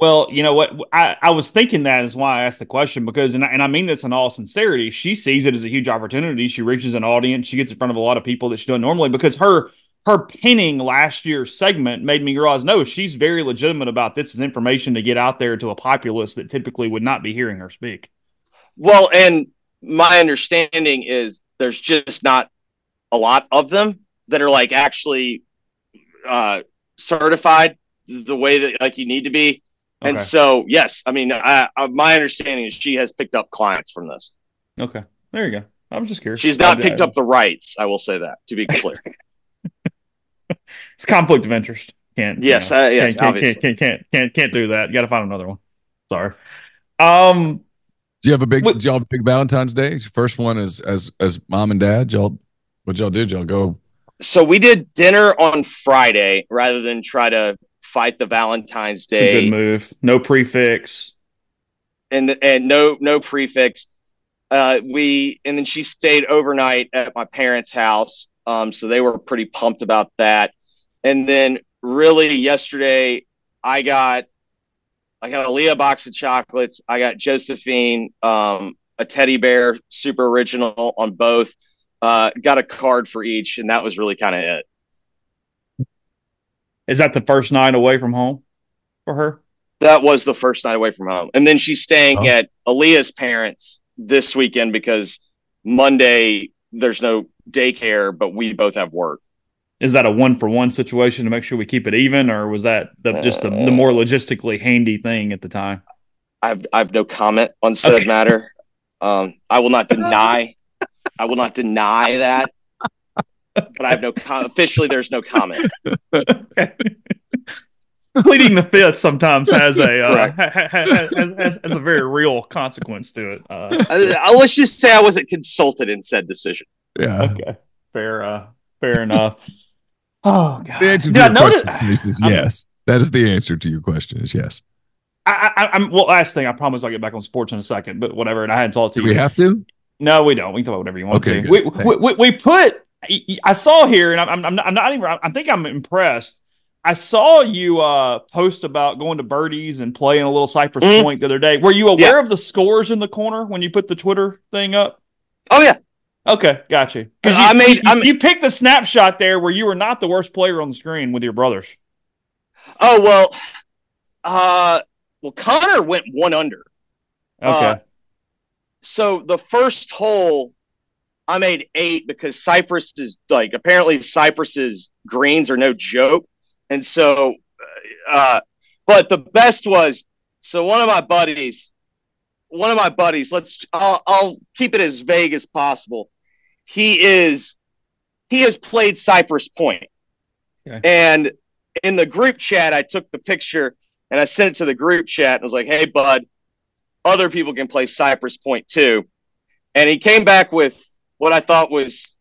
Well, you know what? I, I was thinking that is why I asked the question because, and I, and I mean this in all sincerity, she sees it as a huge opportunity. She reaches an audience. She gets in front of a lot of people that she doesn't normally because her her pinning last year's segment made me realize no, she's very legitimate about this is information to get out there to a populace that typically would not be hearing her speak. Well, and my understanding is there's just not a lot of them that are like actually uh, certified the way that like you need to be. And so, yes, I mean, I, I, my understanding is she has picked up clients from this. Okay, there you go. I'm just curious. She's not picked up the rights. I will say that to be clear. It's conflict of interest. Can't. you Yes, know, uh, yes, can't, can't, can't, can't, can't, can't, can't do that. You got to find another one. Sorry. Um. Do you have a big? What- Do y'all have a big Valentine's Day? First one is as as mom and dad. Y'all, what y'all did? Y'all go? so we did dinner on Friday rather than try to fight the Valentine's It's a Day. good move. No prix fixe. and and no no prix fixe. Uh, we and then she stayed overnight at my parents' house, um, so they were pretty pumped about that. And then really yesterday, I got I got a Leah box of chocolates. I got Josephine um, a teddy bear, super original on both. Uh, got a card for each, and that was really kind of it. Is that the first night away from home for her? That was the first night away from home, and then she's staying Oh. at Aaliyah's parents this weekend because Monday there's no daycare, but we both have work. Is that a one for one situation to make sure we keep it even, or was that the, just the, the more logistically handy thing at the time? I've I've no comment on said Okay. matter. Um, I will not deny. I will not deny that, but I have no com- officially. There's no comment. Pleading the fifth sometimes has a uh, has, has, has a very real consequence to it. Uh, Uh, uh, let's just say I wasn't consulted in said decision. Yeah. okay, fair, uh, fair enough. Oh god! The answer to Did I your notice- question Denise, is I'm- yes. That is the answer to your question. Is yes. I, I, I'm well. Last thing, I promise I'll get back on sports in a second, but whatever. And I hadn't talked to Do you. we have to? No, we don't. We can talk about whatever you want Okay, to. good. We, we, we, we put. I saw here, and I'm, I'm, I'm not, I'm not even. I think I'm impressed. I saw you uh, post about going to birdies and playing a little Cypress Mhm. Point the other day. Were you aware of the scores in the corner when you put the Twitter thing up? Oh yeah, Okay, got you. Because I made- you, I made- you picked a snapshot there where you were not the worst player on the screen with your brothers. Oh well, uh, well Connor went one under. Okay, Uh, So the first hole, I made eight because Cypress is like apparently Cypress's greens are no joke, and so, uh, but the best was so one of my buddies, one of my buddies. Let's I'll, I'll keep it as vague as possible. He is he has played Cypress Point, Okay. and in the group chat, I took the picture and I sent it to the group chat and was like, "Hey, bud." other people can play Cypress Point too. And he came back with what I thought was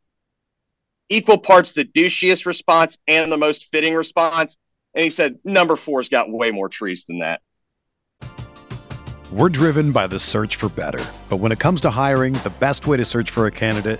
equal parts the douchiest response and the most fitting response. And he said, number four's got way more trees than that. We're driven by the search for better. But when it comes to hiring, the best way to search for a candidate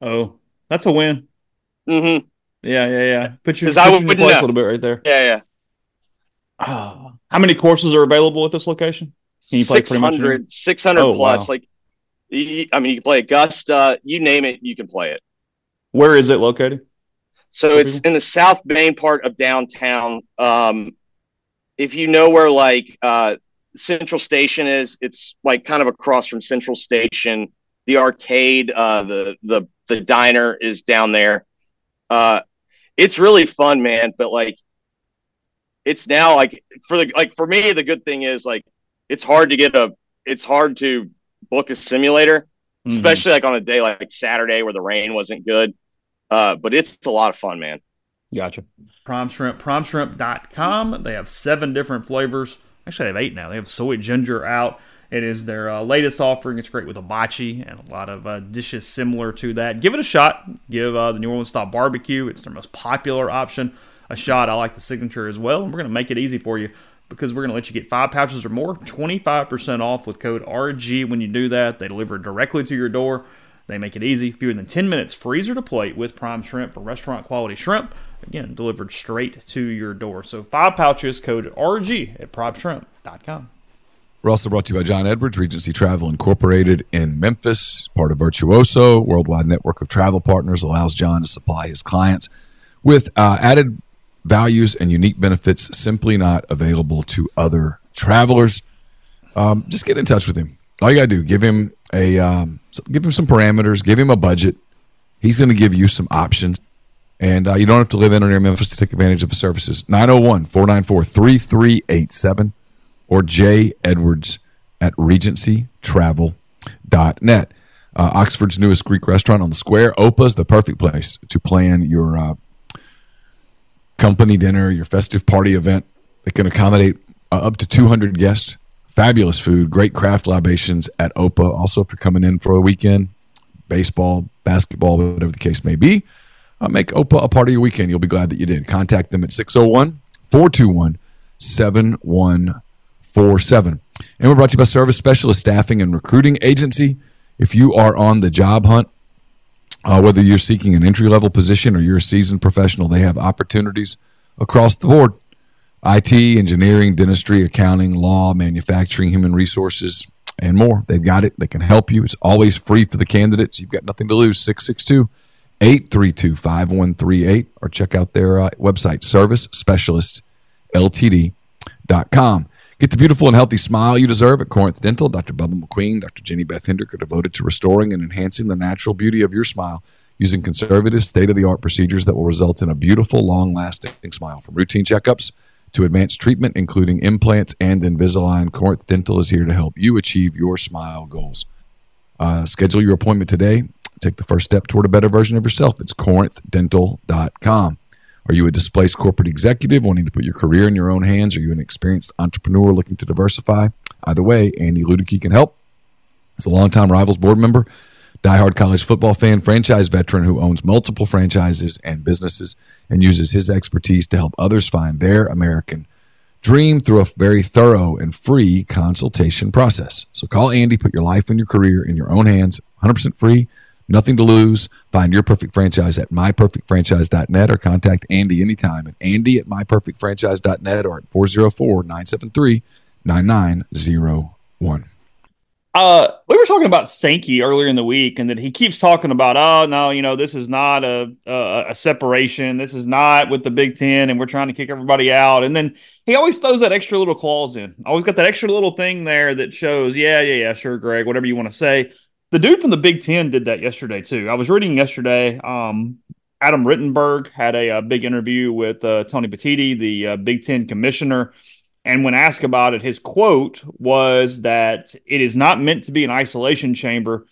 Oh, that's a win. Mm-hmm. Yeah, yeah, yeah. Put you, 'Cause put I your wouldn't place a little bit right there. Yeah, yeah. Oh. How many courses are available at this location? Can you play pretty much 600, 600 Oh, plus. wow. Like, I mean, you can play Augusta, you name it, you can play it. Where is it located? So it's in the south main part of downtown. Um, if you know where like uh, Central Station is, it's like kind of across from Central Station. The arcade, uh, the the the diner is down there. Uh, it's really fun, man. But like, it's now like for the like for me, the good thing is like it's hard to get a it's hard to book a simulator Mhm. especially like on a day like Saturday where the rain wasn't good. Uh, but it's a lot of fun, man. Gotcha. Prime Shrimp, primeshrimp.com. They have seven different flavors. Actually, they have eight now. They have soy ginger out. It is their uh, latest offering. It's great with hibachi and a lot of uh, dishes similar to that. Give it a shot. Give uh, the New Orleans style barbecue. It's their most popular option. A shot. I like the signature as well. And we're going to make it easy for you because we're going to let you get five pouches or more, 25% off with code RG when you do that. They deliver directly to your door. They make it easy, fewer than 10 minutes, freezer to plate with prime shrimp for restaurant quality shrimp. Again, delivered straight to your door. So five pouches, code RG at primeshrimp.com. We're also brought to you by John Edwards, Regency Travel Incorporated in Memphis, part of Virtuoso, worldwide network of travel partners, allows John to supply his clients with uh, added values and unique benefits simply not available to other travelers. Um, just get in touch with him. All you gotta do, give him a um, give him some parameters, give him a budget. He's going to give you some options. And uh, you don't have to live in or near Memphis to take advantage of the services. 901 494 3387 or J Edwards at regencytravel.net. Uh, Oxford's newest Greek restaurant on the square. Opa's the perfect place to plan your uh, company dinner, your festive party event. It can accommodate uh, up to 200 guests. Fabulous food, great craft libations at Opa. Also, if you're coming in for a weekend, baseball, basketball, whatever the case may be, uh, make Opa a part of your weekend. You'll be glad that you did. Contact them at 601 421 7147. And we're brought to you by Service Specialist Staffing and Recruiting Agency. If you are on the job hunt, uh, whether you're seeking an entry level position or you're a seasoned professional, they have opportunities across the board. IT, engineering, dentistry, accounting, law, manufacturing, human resources, and more. They've got it. They can help you. It's always free for the candidates. You've got nothing to lose. 662 832 5138 or check out their uh, website, servicespecialistltd.com. Get the beautiful and healthy smile you deserve at Corinth Dental. Dr. Bubba McQueen, Dr. Jenny Beth Hendrick are devoted to restoring and enhancing the natural beauty of your smile using conservative, state of the art procedures that will result in a beautiful, long lasting smile. From routine checkups to advanced treatment, including implants and Invisalign, Corinth Dental is here to help you achieve your smile goals. Uh, schedule your appointment today. Take the first step toward a better version of yourself. It's corinthdental.com. Are you a displaced corporate executive wanting to put your career in your own hands? Are you an experienced entrepreneur looking to diversify? Either way, Andy Ludicky can help. He's a longtime Rivals board member, diehard college football fan, franchise veteran who owns multiple franchises and businesses and uses his expertise to help others find their American dream through a very thorough and free consultation process. So call Andy, put your life and your career in your own hands, 100% free. Nothing to lose. Find your perfect franchise at myperfectfranchise.net or contact Andy anytime at Andy at myperfectfranchise.net or at 404 973 9901. Uh, we were talking about Sankey earlier in the week, and that he keeps talking about, oh no, you know, this is not a, a, a separation. This is not with the Big Ten, and we're trying to kick everybody out. And then he always throws that extra little clause in. Always got that extra little thing there that shows, yeah, yeah, yeah, sure, Greg, whatever you want to say. The dude from the Big Ten did that yesterday too. I was reading yesterday. Um, Adam Rittenberg had a, a big interview with uh, Tony Petitti, the uh, Big Ten commissioner. And when asked about it, his quote was that it is not meant to be an isolation chamber.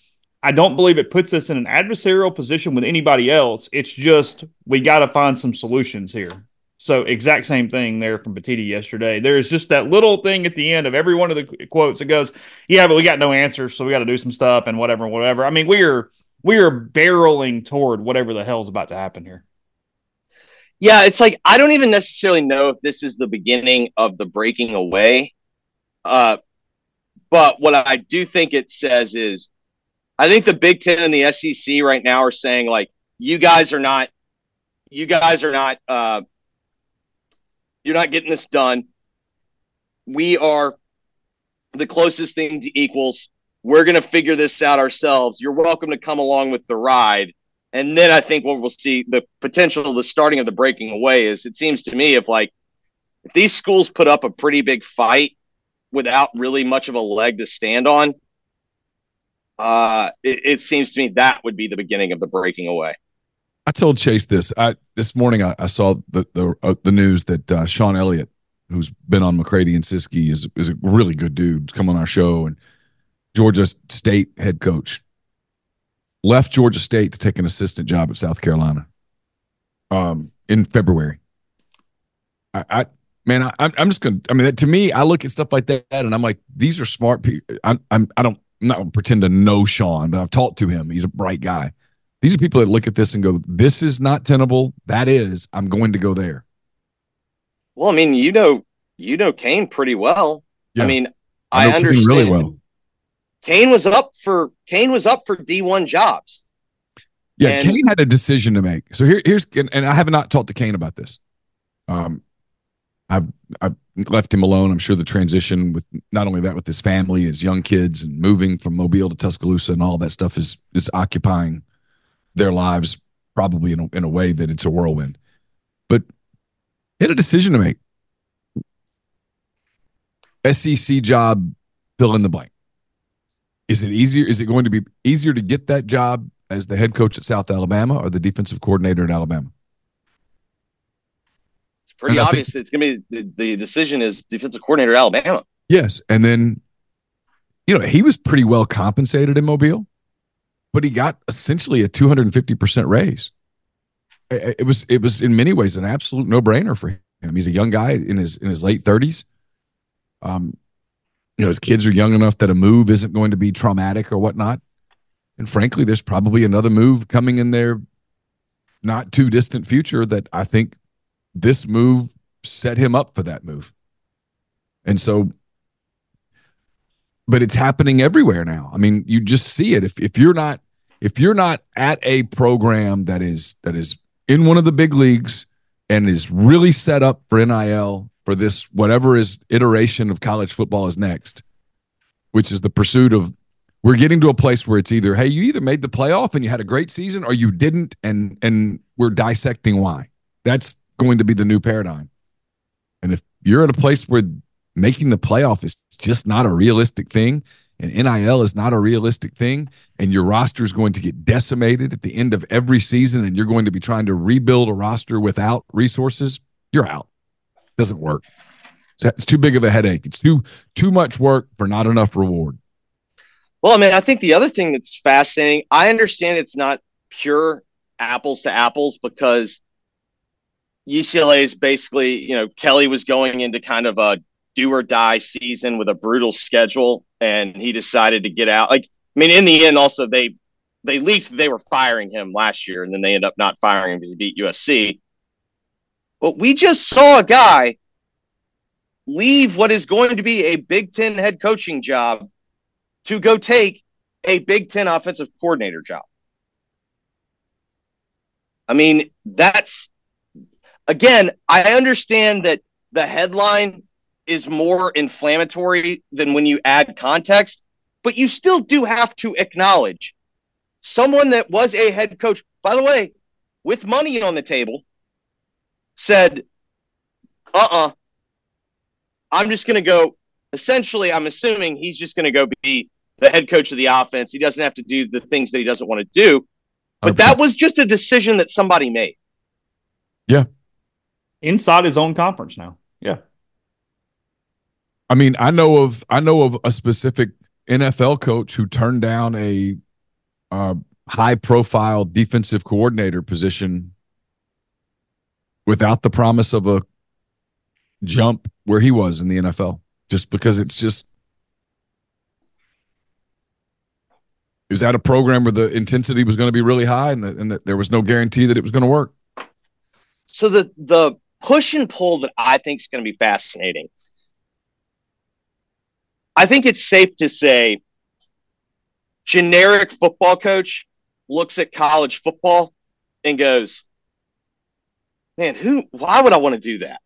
I don't believe it puts us in an adversarial position with anybody else. It's just we got to find some solutions here. So exact same thing there from Petitti yesterday. There's just that little thing at the end of every one of the quotes that goes, "Yeah, but we got no answers, so we got to do some stuff and whatever, whatever." I mean, we are we are barreling toward whatever the hell's about to happen here. Yeah, it's like I don't even necessarily know if this is the beginning of the breaking away. Uh, but what I do think it says is, I think the Big Ten and the SEC right now are saying like, you guys are not, you guys are not. Uh, you're not getting this done. We are the closest thing to equals. We're going to figure this out ourselves. You're welcome to come along with the ride. And then I think what we'll see the potential, the starting of the breaking away is it seems to me if like if these schools put up a pretty big fight without really much of a leg to stand on, uh, it, it seems to me that would be the beginning of the breaking away. I told Chase this. I this morning I, I saw the the, uh, the news that uh, Shawn Elliott, who's been on McCready and Siski, is is a really good dude. Come on our show and Georgia State head coach left Georgia State to take an assistant job at South Carolina. Um, in February. I, I man, I, I'm just gonna. I mean, to me, I look at stuff like that and I'm like, these are smart people. I'm, I'm I don't I'm not pretend to know Shawn, but I've talked to him. He's a bright guy. These are people that look at this and go, "This is not tenable. That is. I'm going to go there." Well, I mean, you know, you know Kane pretty well. Yeah. I mean, I, I understand really well. Kane was up for Kane was up for D one jobs. Yeah, and, Kane had a decision to make. So here, here's and I have not talked to Kane about this. Um, I've I've left him alone. I'm sure the transition with not only that with his family, his young kids, and moving from Mobile to Tuscaloosa and all that stuff is is occupying their lives probably in a, in a way that it's a whirlwind. But he had a decision to make. SEC job, fill in the blank. Is it easier? Is it going to be easier to get that job as the head coach at South Alabama or the defensive coordinator at Alabama? It's pretty and obvious. Think, it's going to be the, the decision is defensive coordinator at Alabama. Yes, and then you know he was pretty well compensated in Mobile. But he got essentially a 250% raise. It was it was in many ways an absolute no brainer for him. He's a young guy in his in his late 30s. Um, you know, his kids are young enough that a move isn't going to be traumatic or whatnot. And frankly, there's probably another move coming in their not too distant future that I think this move set him up for that move. And so, but it's happening everywhere now. I mean, you just see it. If if you're not if you're not at a program that is that is in one of the big leagues and is really set up for NIL for this whatever is iteration of college football is next, which is the pursuit of we're getting to a place where it's either hey you either made the playoff and you had a great season or you didn't and and we're dissecting why. That's going to be the new paradigm. And if you're at a place where making the playoff is just not a realistic thing, and NIL is not a realistic thing, and your roster is going to get decimated at the end of every season, and you're going to be trying to rebuild a roster without resources, you're out. Doesn't work. It's too big of a headache. It's too too much work for not enough reward. Well, I mean, I think the other thing that's fascinating, I understand it's not pure apples to apples because UCLA is basically, you know, Kelly was going into kind of a do or die season with a brutal schedule, and he decided to get out. Like, I mean, in the end, also they they leaked they were firing him last year, and then they end up not firing him because he beat USC. But we just saw a guy leave what is going to be a Big Ten head coaching job to go take a Big Ten offensive coordinator job. I mean, that's again, I understand that the headline is more inflammatory than when you add context, but you still do have to acknowledge someone that was a head coach, by the way, with money on the table, said, uh uh-uh, uh, i am just going to go. Essentially, I'm assuming he's just going to go be the head coach of the offense. He doesn't have to do the things that he doesn't want to do. But that was just a decision that somebody made. Yeah. Inside his own conference now. I mean, I know of I know of a specific NFL coach who turned down a uh, high profile defensive coordinator position without the promise of a jump where he was in the NFL just because it's just was at a program where the intensity was going to be really high and, and the, there was no guarantee that it was going to work. So the the push and pull that I think is going to be fascinating. I think it's safe to say generic football coach looks at college football and goes, "Man, who why would I want to do that?"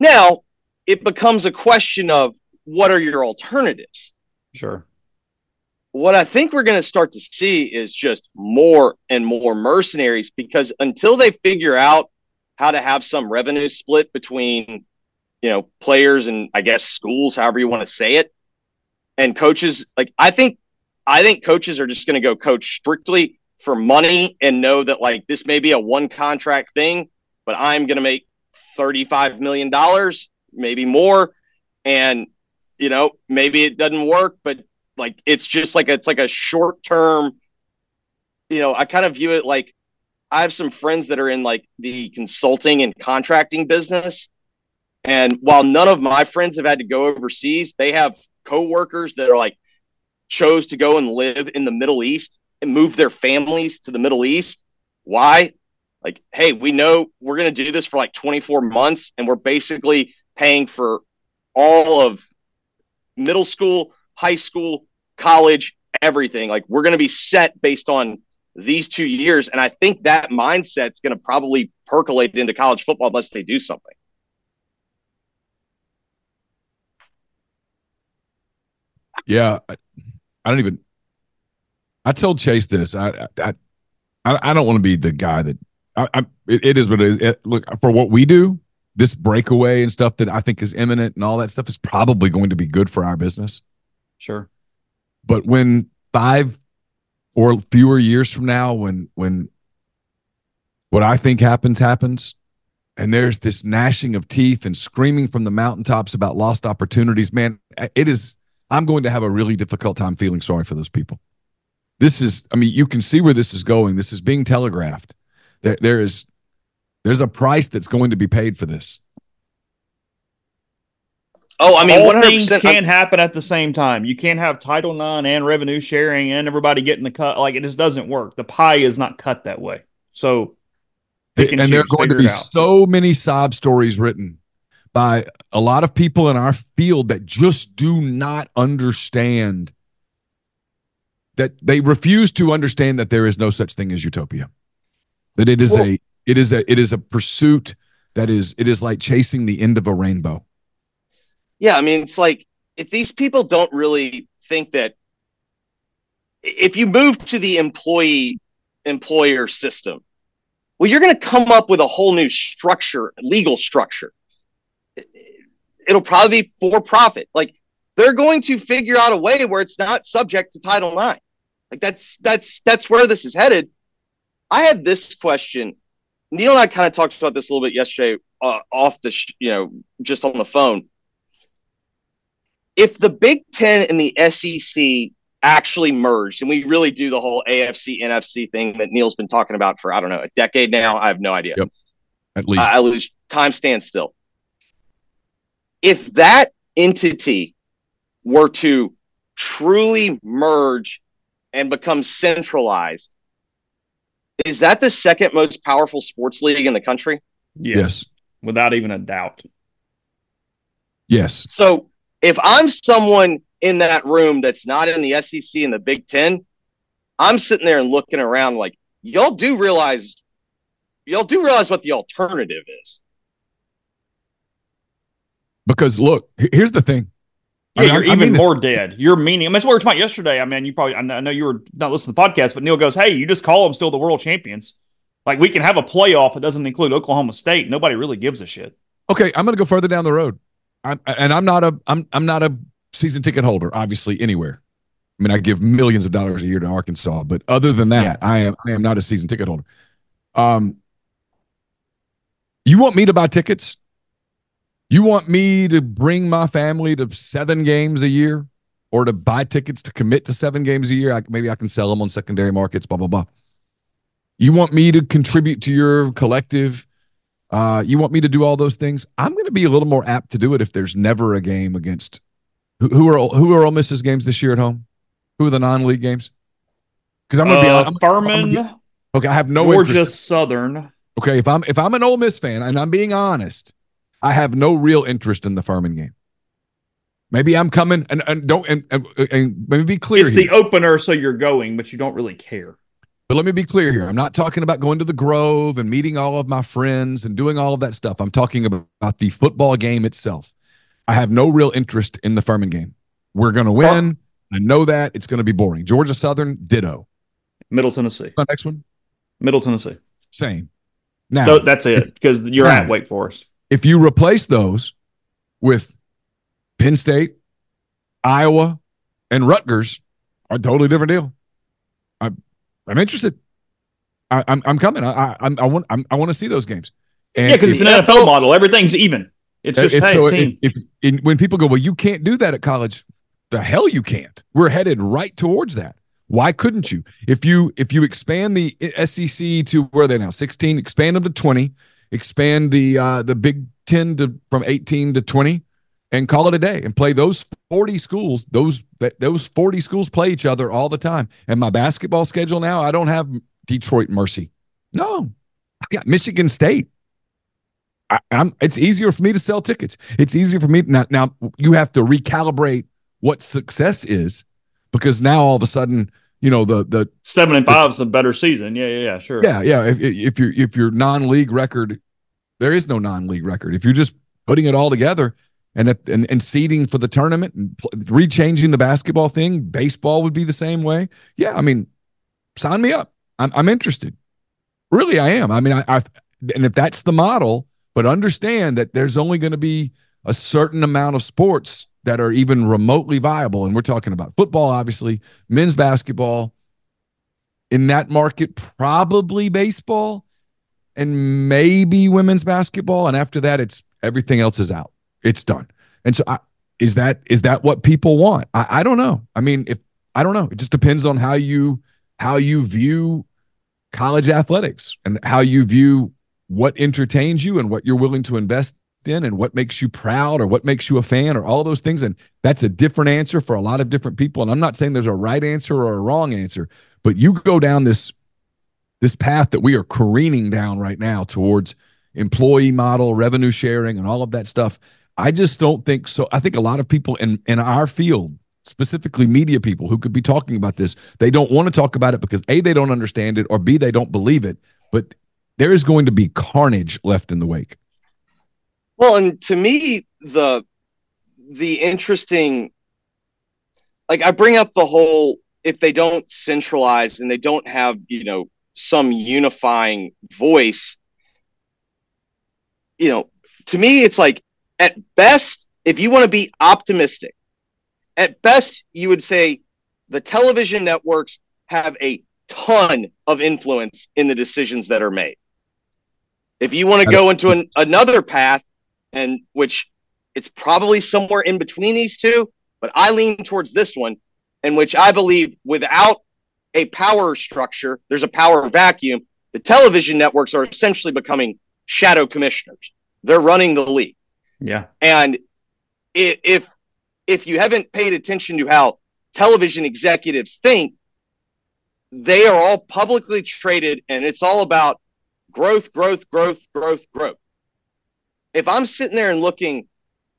Now, it becomes a question of what are your alternatives? Sure what I think we're going to start to see is just more and more mercenaries because until they figure out how to have some revenue split between, you know, players and I guess schools, however you want to say it, and coaches, like I think, I think coaches are just going to go coach strictly for money and know that like this may be a one contract thing, but I'm going to make $35 million, maybe more. And, you know, maybe it doesn't work, but like it's just like it's like a short term you know i kind of view it like i have some friends that are in like the consulting and contracting business and while none of my friends have had to go overseas they have coworkers that are like chose to go and live in the middle east and move their families to the middle east why like hey we know we're going to do this for like 24 months and we're basically paying for all of middle school high school, college, everything. Like we're going to be set based on these two years. And I think that mindset's going to probably percolate into college football unless they do something. Yeah. I, I don't even, I told Chase this. I, I, I, I don't want to be the guy that I, I it, it is what it is. It, look, for what we do, this breakaway and stuff that I think is imminent and all that stuff is probably going to be good for our business. Sure. But when five or fewer years from now, when when what I think happens happens, and there's this gnashing of teeth and screaming from the mountaintops about lost opportunities, man, it is. I'm going to have a really difficult time feeling sorry for those people. This is, I mean, you can see where this is going. This is being telegraphed. There, there is, there's a price that's going to be paid for this. Oh, I mean, all 100%. things I'm- can't happen at the same time. You can't have Title IX and revenue sharing and everybody getting the cut. Like it just doesn't work. The pie is not cut that way. So, pick and and there are going to be out. so many sob stories written by a lot of people in our field that just do not understand that they refuse to understand that there is no such thing as utopia. That it is Well- a it is a it is a pursuit that is it is like chasing the end of a rainbow. Yeah, I mean, it's like if these people don't really think that if you move to the employee employer system, well, you're going to come up with a whole new structure, legal structure. It'll probably be for profit. Like they're going to figure out a way where it's not subject to Title IX. Like that's that's that's where this is headed. I had this question. Neal and I kind of talked about this a little bit yesterday, uh, off the sh- you know just on the phone if the Big Ten and the SEC actually merged, and we really do the whole AFC NFC thing that Neal's been talking about for I don't know a decade now, I have no idea. Yep. at least I, I lose time stands still. If that entity were to truly merge and become centralized, is that the second most powerful sports league in the country? Yes, yes without even a doubt. yes So if I'm someone in that room that's not in the SEC and the Big Ten, I'm sitting there and looking around like, y'all do realize, y'all do realize what the alternative is. Because look here's the thing Yeah, I mean, you're I- even more dead. You're meaning. I mean, that's what we were talking about yesterday. I mean, you probably. I know you were not listening to the podcast, but Neal goes, "Hey, you just call them still the world champions. Like we can have a playoff that doesn't include Oklahoma State. Nobody really gives a shit." Okay, I'm going to go further down the road. I'm, and I'm not a I'm I'm not a season ticket holder, obviously anywhere. I mean, I give millions of dollars a year to Arkansas, but other than that, I am I am not a season ticket holder. Um, you want me to buy tickets? You want me to bring my family to seven games a year, or to buy tickets to commit to seven games a year? I, maybe I can sell them on secondary markets. Blah blah blah. You want me to contribute to your collective? Uh, you want me to do all those things? I'm going to be a little more apt to do it if there's never a game against who, who are who are Ole Miss's games this year at home. Who are the non-league games? Because I'm going to be Uh, I'm- I'm Furman, gonna be- okay, I have no Georgia interest. Southern. Okay, if I'm if I'm an Ole Miss fan and I'm being honest, I have no real interest in the Furman game. Maybe I'm coming and, and don't and, and, and let me be clear It's here. the opener, so you're going, but you don't really care. But let me be clear here. I'm not talking about going to the Grove and meeting all of my friends and doing all of that stuff. I'm talking about the football game itself. I have no real interest in the Furman game. We're going to win. I know that. It's going to be boring. Georgia Southern, ditto. Middle Tennessee. My next one, Middle Tennessee. same. Now, So that's it because you're Now. at Wake Forest. If you replace those with Penn State, Iowa, and Rutgers, a totally different deal. I'm I'm interested. I, I'm I'm coming. I I, I'm- want I'm, I want to see those games. And Yeah, because it's an NFL model. Everything's even. It's just if- hey, so team. if, if- in- when people go, well, you can't do that at college. The hell you can't. We're headed right towards that. Why couldn't you? If you if you expand the SEC to where are they now? 16, expand them to 20, expand the uh the Big 10 to from 18 to 20 and call it a day and play those 40 schools. Those that those 40 schools play each other all the time. And my basketball schedule now, I don't have Detroit Mercy. No. I got Michigan State. I, I'm. It's easier for me to sell tickets. It's easier for me now. Now you have to recalibrate what success is, because now all of a sudden, you know the the Seven and five is a better season. Yeah, yeah, yeah. Sure. yeah yeah. If if your if your non-league record, there is no non-league record. If you're just putting it all together and if, and and seeding for the tournament and pl- rechanging the basketball thing, baseball would be the same way. Yeah, I mean, sign me up. I'm I'm interested. Really, I am. I mean, I, I and if that's the model, but understand that there's only going to be a certain amount of sports that are even remotely viable, and we're talking about football, obviously, men's basketball. In that market, probably baseball, and maybe women's basketball, and after that, it's everything else is out. It's done. And so, I, is that is that what people want? I, I don't know. I mean, if I don't know. It just depends on how you how you view college athletics and how you view what entertains you and what you're willing to invest in and what makes you proud or what makes you a fan or all those things. And that's a different answer for a lot of different people. And I'm not saying there's a right answer or a wrong answer, but you go down this this path that we are careening down right now towards employee model, revenue sharing, and all of that stuff. I just don't think so. I think a lot of people in in our field, specifically media people who could be talking about this, they don't want to talk about it because A, they don't understand it, or B, they don't believe it. But there is going to be carnage left in the wake. Well, and to me, the the interesting like I bring up the whole if they don't centralize and they don't have, you know, some unifying voice, you know, to me it's like at best, if you want to be optimistic, at best you would say the television networks have a ton of influence in the decisions that are made. If you want to go into an, another path, and which it's probably somewhere in between these two, but I lean towards this one, in which I believe without a power structure, there's a power vacuum. The television networks are essentially becoming shadow commissioners. They're running the league. Yeah. And if if you haven't paid attention to how television executives think, they are all publicly traded and it's all about growth, growth, growth, growth, growth. If I'm sitting there and looking,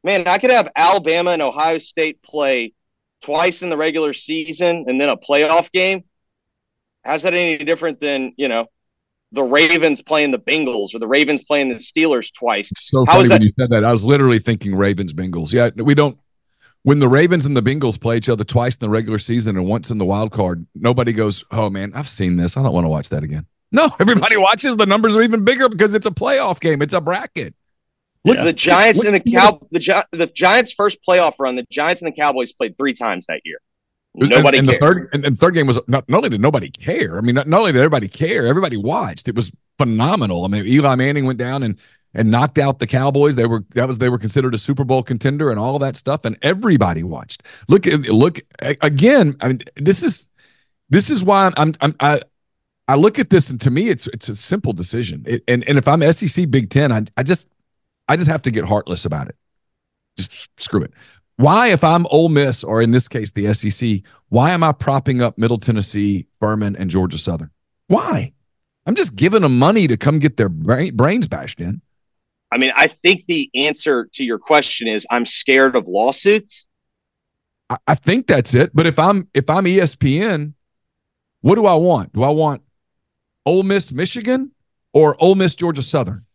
man, I could have Alabama and Ohio State play twice in the regular season and then a playoff game. How's that any different than, you know, the Ravens playing the Bengals or the Ravens playing the Steelers twice? so How funny when you said that. I was literally thinking Ravens Bengals. Yeah, we don't when the Ravens and the Bengals play each other twice in the regular season and once in the wild card, nobody goes, "Oh man, I've seen this. I don't want to watch that again." No, everybody watches. The numbers are even bigger because it's a playoff game. It's a bracket. Look, yeah. the Giants and the Cow the, the Giants' first playoff run. The Giants and the Cowboys played three times that year. Nobody and, and the third and, and, third game was not, not only did nobody care. I mean, not, not only did everybody care, everybody watched. It was phenomenal. I mean, Eli Manning went down and and knocked out the Cowboys. They were that was they were considered a Super Bowl contender and all that stuff, and everybody watched. Look, look again. I mean, this is this is why I'm, I'm, I'm I I look at this and to me it's it's a simple decision. It, and and if I'm SEC Big Ten, I I just I just have to get heartless about it. Just screw it. Why, if I'm Ole Miss or in this case the SEC, why am I propping up Middle Tennessee, Furman, and Georgia Southern? Why? I'm just giving them money to come get their brain, brains bashed in. I mean, I think the answer to your question is I'm scared of lawsuits. I, I think that's it. But if I'm if I'm ESPN, what do I want? Do I want Ole Miss, Michigan, or Ole Miss, Georgia Southern?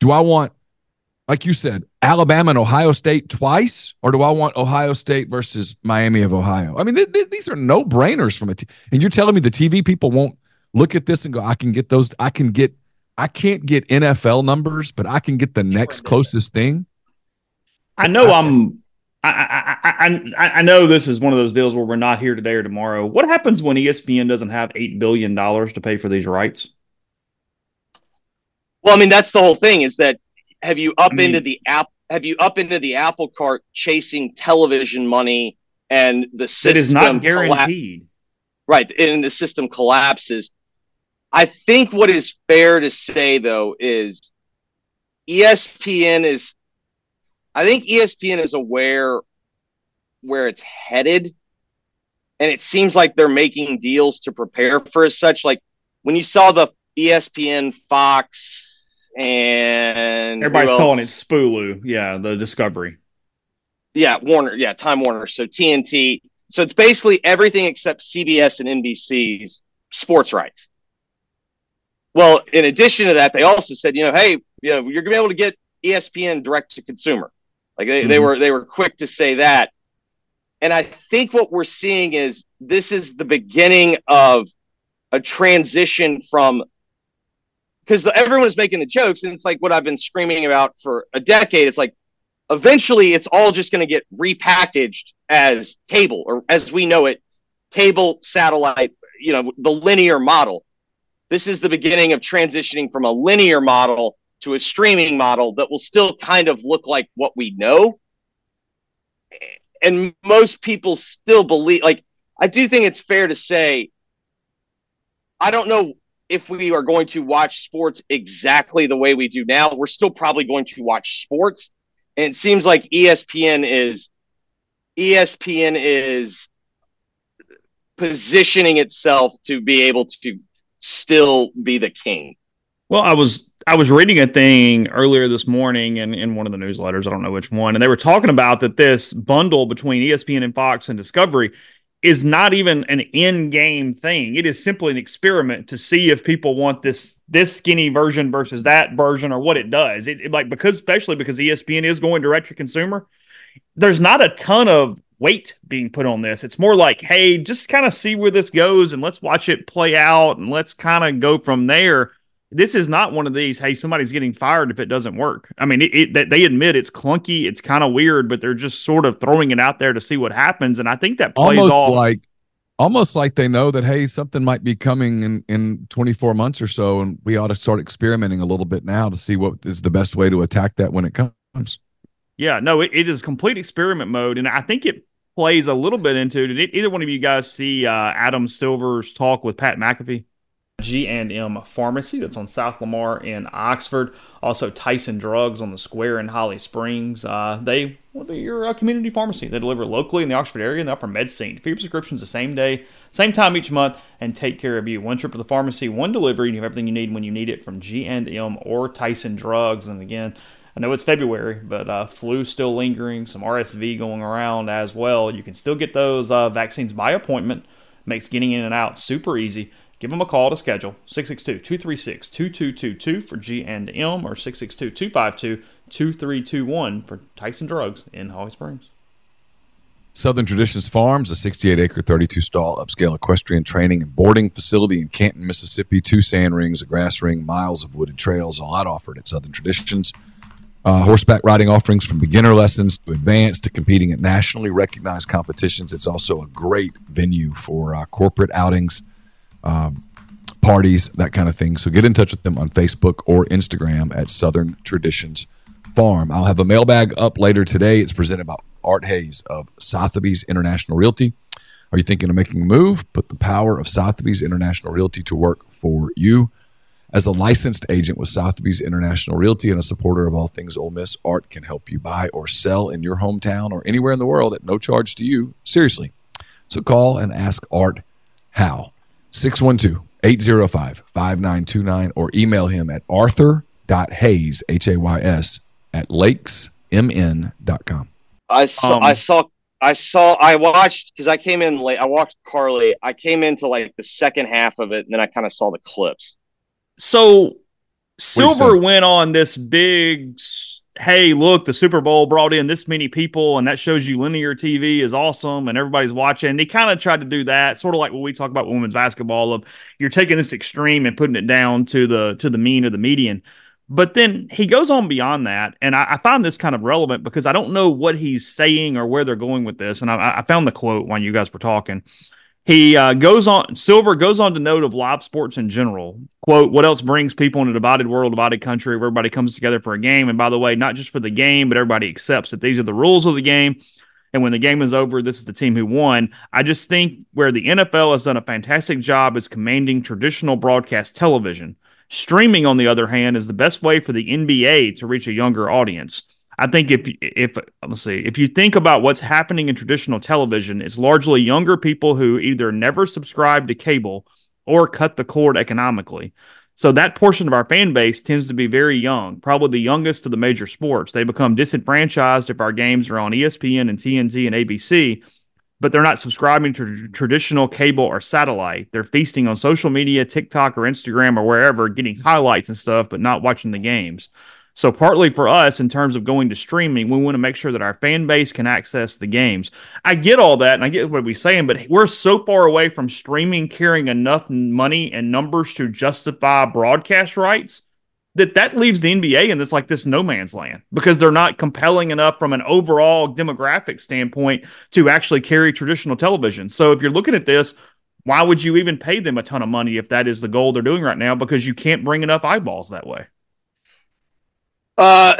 Do I want, like you said, Alabama and Ohio State twice, or do I want Ohio State versus Miami of Ohio? I mean, th- th- these are no brainers from a. T- and you're telling me the TV people won't look at this and go, I can get those. I can get. I can't get NFL numbers, but I can get the next closest thing. I know I'm I, I, I, I know this is one of those deals where we're not here today or tomorrow. What happens when ESPN doesn't have eight billion dollars to pay for these rights? Well, I mean that's the whole thing. Is that have you up I mean, into the app? Have you up into the apple cart chasing television money and the system? It is not guaranteed. Colla- right, and the system collapses. I think what is fair to say though is ESPN is I think ESPN is aware where it's headed, and it seems like they're making deals to prepare for as such. Like when you saw the ESPN, Fox, and everybody's calling it Spulu, yeah, the Discovery, yeah, Warner, yeah, Time Warner, so TNT. So it's basically everything except CBS and NBC's sports rights. Well, in addition to that, they also said, you know, hey, you know, you're gonna be able to get ESPN direct to consumer. Like they, mm-hmm. they were they were quick to say that. And I think what we're seeing is this is the beginning of a transition from because everyone is making the jokes, and it's like what I've been screaming about for a decade. It's like eventually it's all just going to get repackaged as cable or as we know it, cable, satellite, you know, the linear model. This is the beginning of transitioning from a linear model to a streaming model that will still kind of look like what we know. And most people still believe, like, I do think it's fair to say I don't know if we are going to watch sports exactly the way we do now. We're still probably going to watch sports. And it seems like ESPN is ESPN is positioning itself to be able to still be the king. Well, I was I was reading a thing earlier this morning in, in one of the newsletters, I don't know which one, and they were talking about that this bundle between ESPN and Fox and Discovery is not even an in-game thing. It is simply an experiment to see if people want this this skinny version versus that version or what it does. It, it like because especially because ESPN is going direct to consumer, there's not a ton of weight being put on this. It's more like, hey, just kind of see where this goes and let's watch it play out and let's kind of go from there this is not one of these hey somebody's getting fired if it doesn't work. I mean it, it they admit it's clunky it's kind of weird but they're just sort of throwing it out there to see what happens and i think that plays almost off like almost like they know that hey something might be coming in in 24 months or so and we ought to start experimenting a little bit now to see what is the best way to attack that when it comes. Yeah no it, it is complete experiment mode and i think it plays a little bit into did either one of you guys see uh, adam silver's talk with pat mcafee G&M Pharmacy that's on South Lamar in Oxford. Also Tyson Drugs on the Square in Holly Springs. Uh, they well, they're your uh, community pharmacy. They deliver locally in the Oxford area and the upper med scene. For your prescriptions the same day, same time each month, and take care of you. One trip to the pharmacy, one delivery, and you have everything you need when you need it from G&M or Tyson Drugs. And again, I know it's February, but uh, flu still lingering, some RSV going around as well. You can still get those uh, vaccines by appointment. Makes getting in and out super easy. Give them a call to schedule 662-236-2222 for G&M or 662-252-2321 for Tyson Drugs in Holly Springs. Southern Traditions Farms, a 68 acre, 32 stall upscale equestrian training and boarding facility in Canton, Mississippi. Two sand rings, a grass ring, miles of wooded trails, a lot offered at Southern Traditions. Uh, horseback riding offerings from beginner lessons to advanced to competing at nationally recognized competitions. It's also a great venue for uh, corporate outings um, parties, that kind of thing. So get in touch with them on Facebook or Instagram at Southern Traditions Farm. I'll have a mailbag up later today. It's presented by Art Hayes of Sotheby's International Realty. Are you thinking of making a move? Put the power of Sotheby's International Realty to work for you. As a licensed agent with Sotheby's International Realty and a supporter of all things Ole Miss, Art can help you buy or sell in your hometown or anywhere in the world at no charge to you. Seriously. So call and ask Art how. 612 805 5929 or email him at arthur.hayes, H A Y S, at lakesmn.com. I saw, um, I saw, I saw, I watched because I came in late. I watched Carly. I came into like the second half of it, and then I kind of saw the clips. So Silver went on this big hey, look, the Super Bowl brought in this many people, and that shows you linear TV is awesome, and everybody's watching. And he kind of tried to do that, sort of like what we talk about women's basketball of you're taking this extreme and putting it down to the to the mean or the median. But then he goes on beyond that, and I, I find this kind of relevant because I don't know what he's saying or where they're going with this. And I, I found the quote when you guys were talking. He uh, goes on, Silver goes on to note of live sports in general. Quote, what else brings people in a divided world, divided country where everybody comes together for a game? And by the way, not just for the game, but everybody accepts that these are the rules of the game. And when the game is over, this is the team who won. I just think where the NFL has done a fantastic job is commanding traditional broadcast television. Streaming, on the other hand, is the best way for the NBA to reach a younger audience. I think if if let's see, if you think about what's happening in traditional television, it's largely younger people who either never subscribe to cable or cut the cord economically. So that portion of our fan base tends to be very young, probably the youngest of the major sports. They become disenfranchised if our games are on ESPN and TNT and ABC, but they're not subscribing to traditional cable or satellite. They're feasting on social media, TikTok or Instagram or wherever, getting highlights and stuff, but not watching the games. So, partly for us, in terms of going to streaming, we want to make sure that our fan base can access the games. I get all that and I get what we're saying, but we're so far away from streaming carrying enough money and numbers to justify broadcast rights that that leaves the NBA in this like this no man's land because they're not compelling enough from an overall demographic standpoint to actually carry traditional television. So, if you're looking at this, why would you even pay them a ton of money if that is the goal they're doing right now? Because you can't bring enough eyeballs that way. Uh,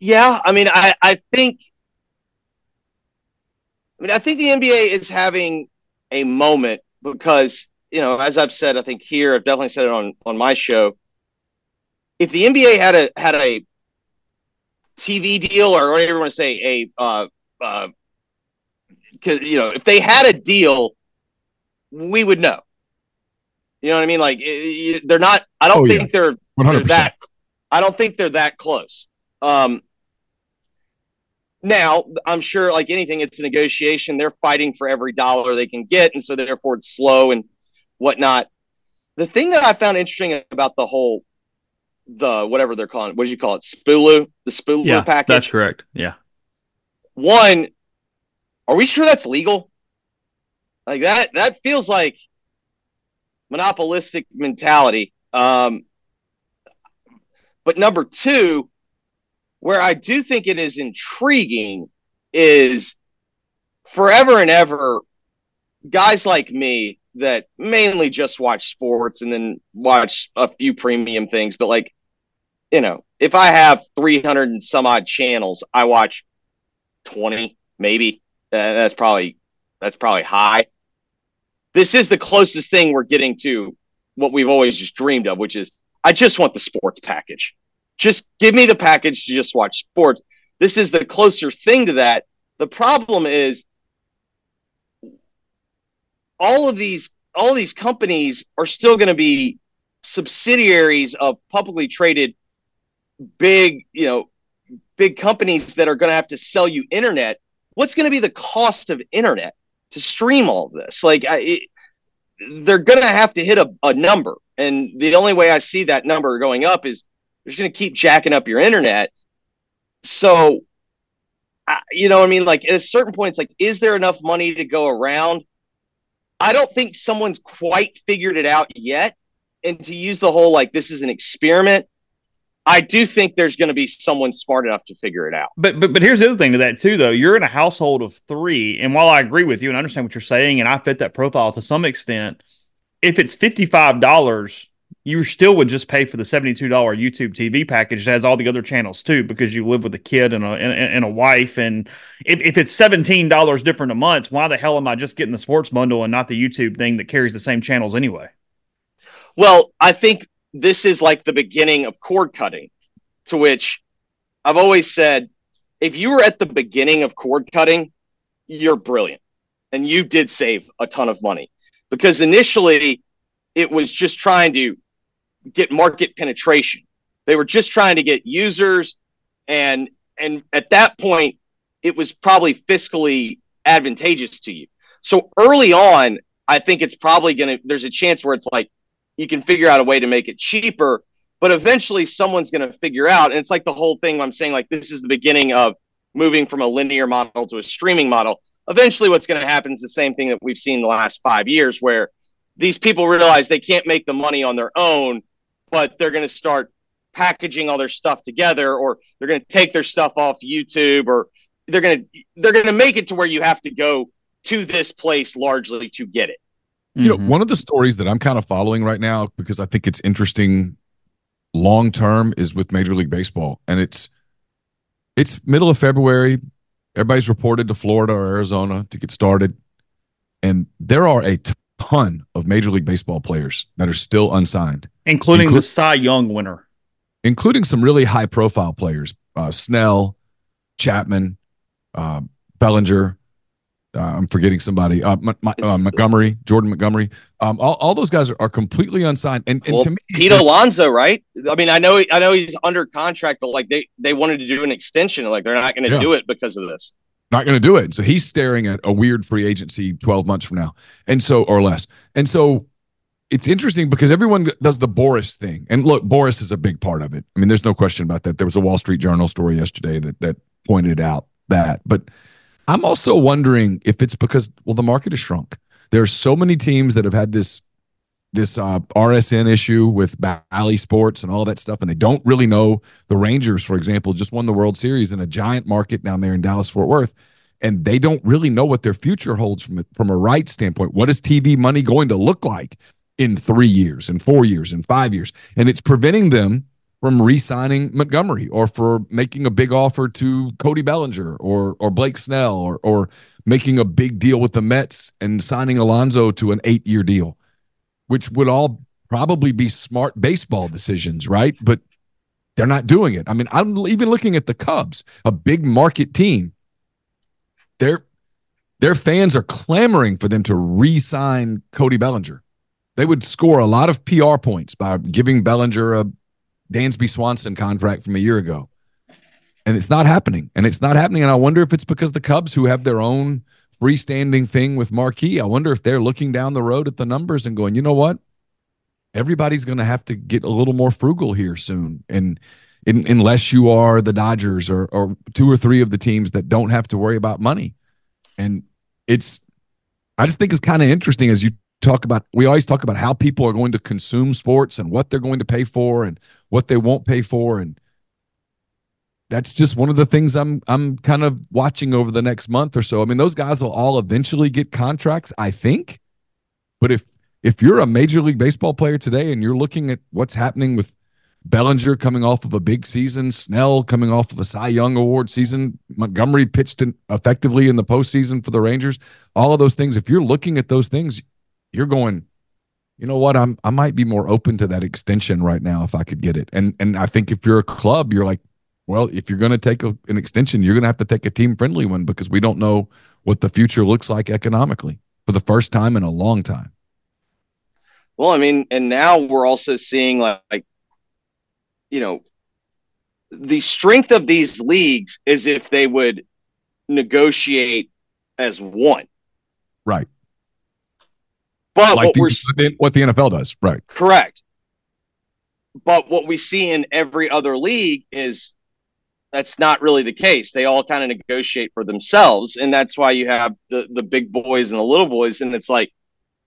yeah. I mean, I I think I mean, I think the NBA is having a moment because, you know, as I've said, I think here, I've definitely said it on on my show. If the NBA had a had a TV deal or whatever you want to say, a uh, uh, because you know, if they had a deal, we would know. You know what I mean? Like it, they're not. I don't Oh, yeah. think they're 100%. they're that. I don't think they're that close. Um, now, I'm sure, like anything, it's a negotiation. They're fighting for every dollar they can get, and so therefore it's slow and whatnot. The thing that I found interesting about the whole, the whatever they're calling it, what did you call it, Spulu, the Spulu Yeah, package. that's correct. Yeah. One, are we sure that's legal? Like that, that feels like monopolistic mentality. Um, but number two, where I do think it is intriguing is forever and ever guys like me that mainly just watch sports and then watch a few premium things, but like, you know, if I have 300 and some odd channels, I watch 20 maybe. Uh, that's probably that's probably high. This is the closest thing we're getting to what we've always just dreamed of, which is I just want the sports package. Just give me the package to just watch sports. This is the closer thing to that. The problem is all of these all these companies are still going to be subsidiaries of publicly traded big, you know, big companies that are going to have to sell you internet. What's going to be the cost of internet to stream all this? Like I, it, they're going to have to hit a, a number. And the only way I see that number going up is they're just going to keep jacking up your internet. So, I, you know I mean? Like at a certain point, it's like, is there enough money to go around? I don't think someone's quite figured it out yet. And to use the whole like this is an experiment, I do think there's going to be someone smart enough to figure it out. But but but here's the other thing to that too, though. You're in a household of three, and while I agree with you and understand what you're saying, and I fit that profile to some extent, if it's fifty five dollars, you still would just pay for the seventy two dollar YouTube TV package that has all the other channels too, because you live with a kid and a and, and a wife. And if, if it's seventeen dollars different a month, why the hell am I just getting the sports bundle and not the YouTube thing that carries the same channels anyway? Well, I think this is like the beginning of cord cutting, to which I've always said if you were at the beginning of cord cutting, you're brilliant. And you did save a ton of money because initially it was just trying to get market penetration. They were just trying to get users and and at that point it was probably fiscally advantageous to you. So early on, I think it's probably going to there's a chance where it's like you can figure out a way to make it cheaper but eventually someone's going to figure out. And it's like the whole thing i'm saying like this is the beginning of moving from a linear model to a streaming model. Eventually what's going to happen is the same thing that we've seen the last five years where these people realize they can't make the money on their own but they're going to start packaging all their stuff together or they're going to take their stuff off youtube or they're going to they're going to make it to where you have to go to this place largely to get it You know, Mhm. one of the stories that I'm kind of following right now because I think it's interesting long term is with Major League Baseball. And it's it's middle of February. Everybody's reported to Florida or Arizona to get started. And there are a ton of Major League Baseball players that are still unsigned, including Inclu- the Cy Young winner. including some really high profile players. Uh, Snell, Chapman, uh, Bellinger. Uh, I'm forgetting somebody. Uh, M- M- uh, Montgomery, Jordan Montgomery. Um, all, all those guys are, are completely unsigned. And, and well, to me, Pete Alonso, right? I mean, I know, I know he's under contract, but like they they wanted to do an extension, like they're not going to Yeah. do it because of this. not going to do it. So he's staring at a weird free agency 12 months from now, and so or less. And so it's interesting because everyone does the Boras thing, and look, Boras is a big part of it. I mean, there's no question about that. There was a Wall Street Journal story yesterday that that pointed out that, but I'm also wondering if it's because well, the market has shrunk. There are so many teams that have had this this uh, RSN issue with Bally Sports and all that stuff, and they don't really know. The Rangers, for example, just won the World Series in a giant market down there in Dallas Fort Worth, and they don't really know what their future holds from a, from a rights standpoint. What is TV money going to look like in three years, in four years, in five years? And it's preventing them from re-signing Montgomery or for making a big offer to Cody Bellinger or or Blake Snell or or making a big deal with the Mets and signing Alonso to an eight year deal, which would all probably be smart baseball decisions, right? But they're not doing it. I mean, I'm even looking at the Cubs, a big market team. Their their fans are clamoring for them to re-sign Cody Bellinger. They would score a lot of PR points by giving Bellinger a Dansby Swanson contract from a year ago. And it's not happening. And it's not happening. And I wonder if it's because the Cubs, who have their own freestanding thing with Marquee, I wonder if they're looking down the road at the numbers and going, you know what? Everybody's going to have to get a little more frugal here soon. And in, unless you are the Dodgers or, or two or three of the teams that don't have to worry about money. And it's, I just think it's kind of interesting as you talk about, we always talk about how people are going to consume sports and what they're going to pay for and what they won't pay for. And that's just one of the things I'm I'm kind of watching over the next month or so. I mean, those guys will all eventually get contracts, I think. But if if you're a major league baseball player today and you're looking at what's happening with Bellinger coming off of a big season, Snell coming off of a Cy Young Award season, Montgomery pitched in effectively in the postseason for the Rangers, all of those things. If you're looking at those things, you're going, you know what? I'm I might be more open to that extension right now if I could get it. And and I think if you're a club, you're like, well, if you're going to take a, an extension, you're going to have to take a team friendly one because we don't know what the future looks like economically for the first time in a long time. Well, I mean, and now we're also seeing like, like you know, the strength of these leagues is if they would negotiate as one. Right. But like what the, we're what the NFL does, right? correct. But what we see in every other league is that's not really the case. They all kind of negotiate for themselves, and that's why you have the the big boys and the little boys. And it's like,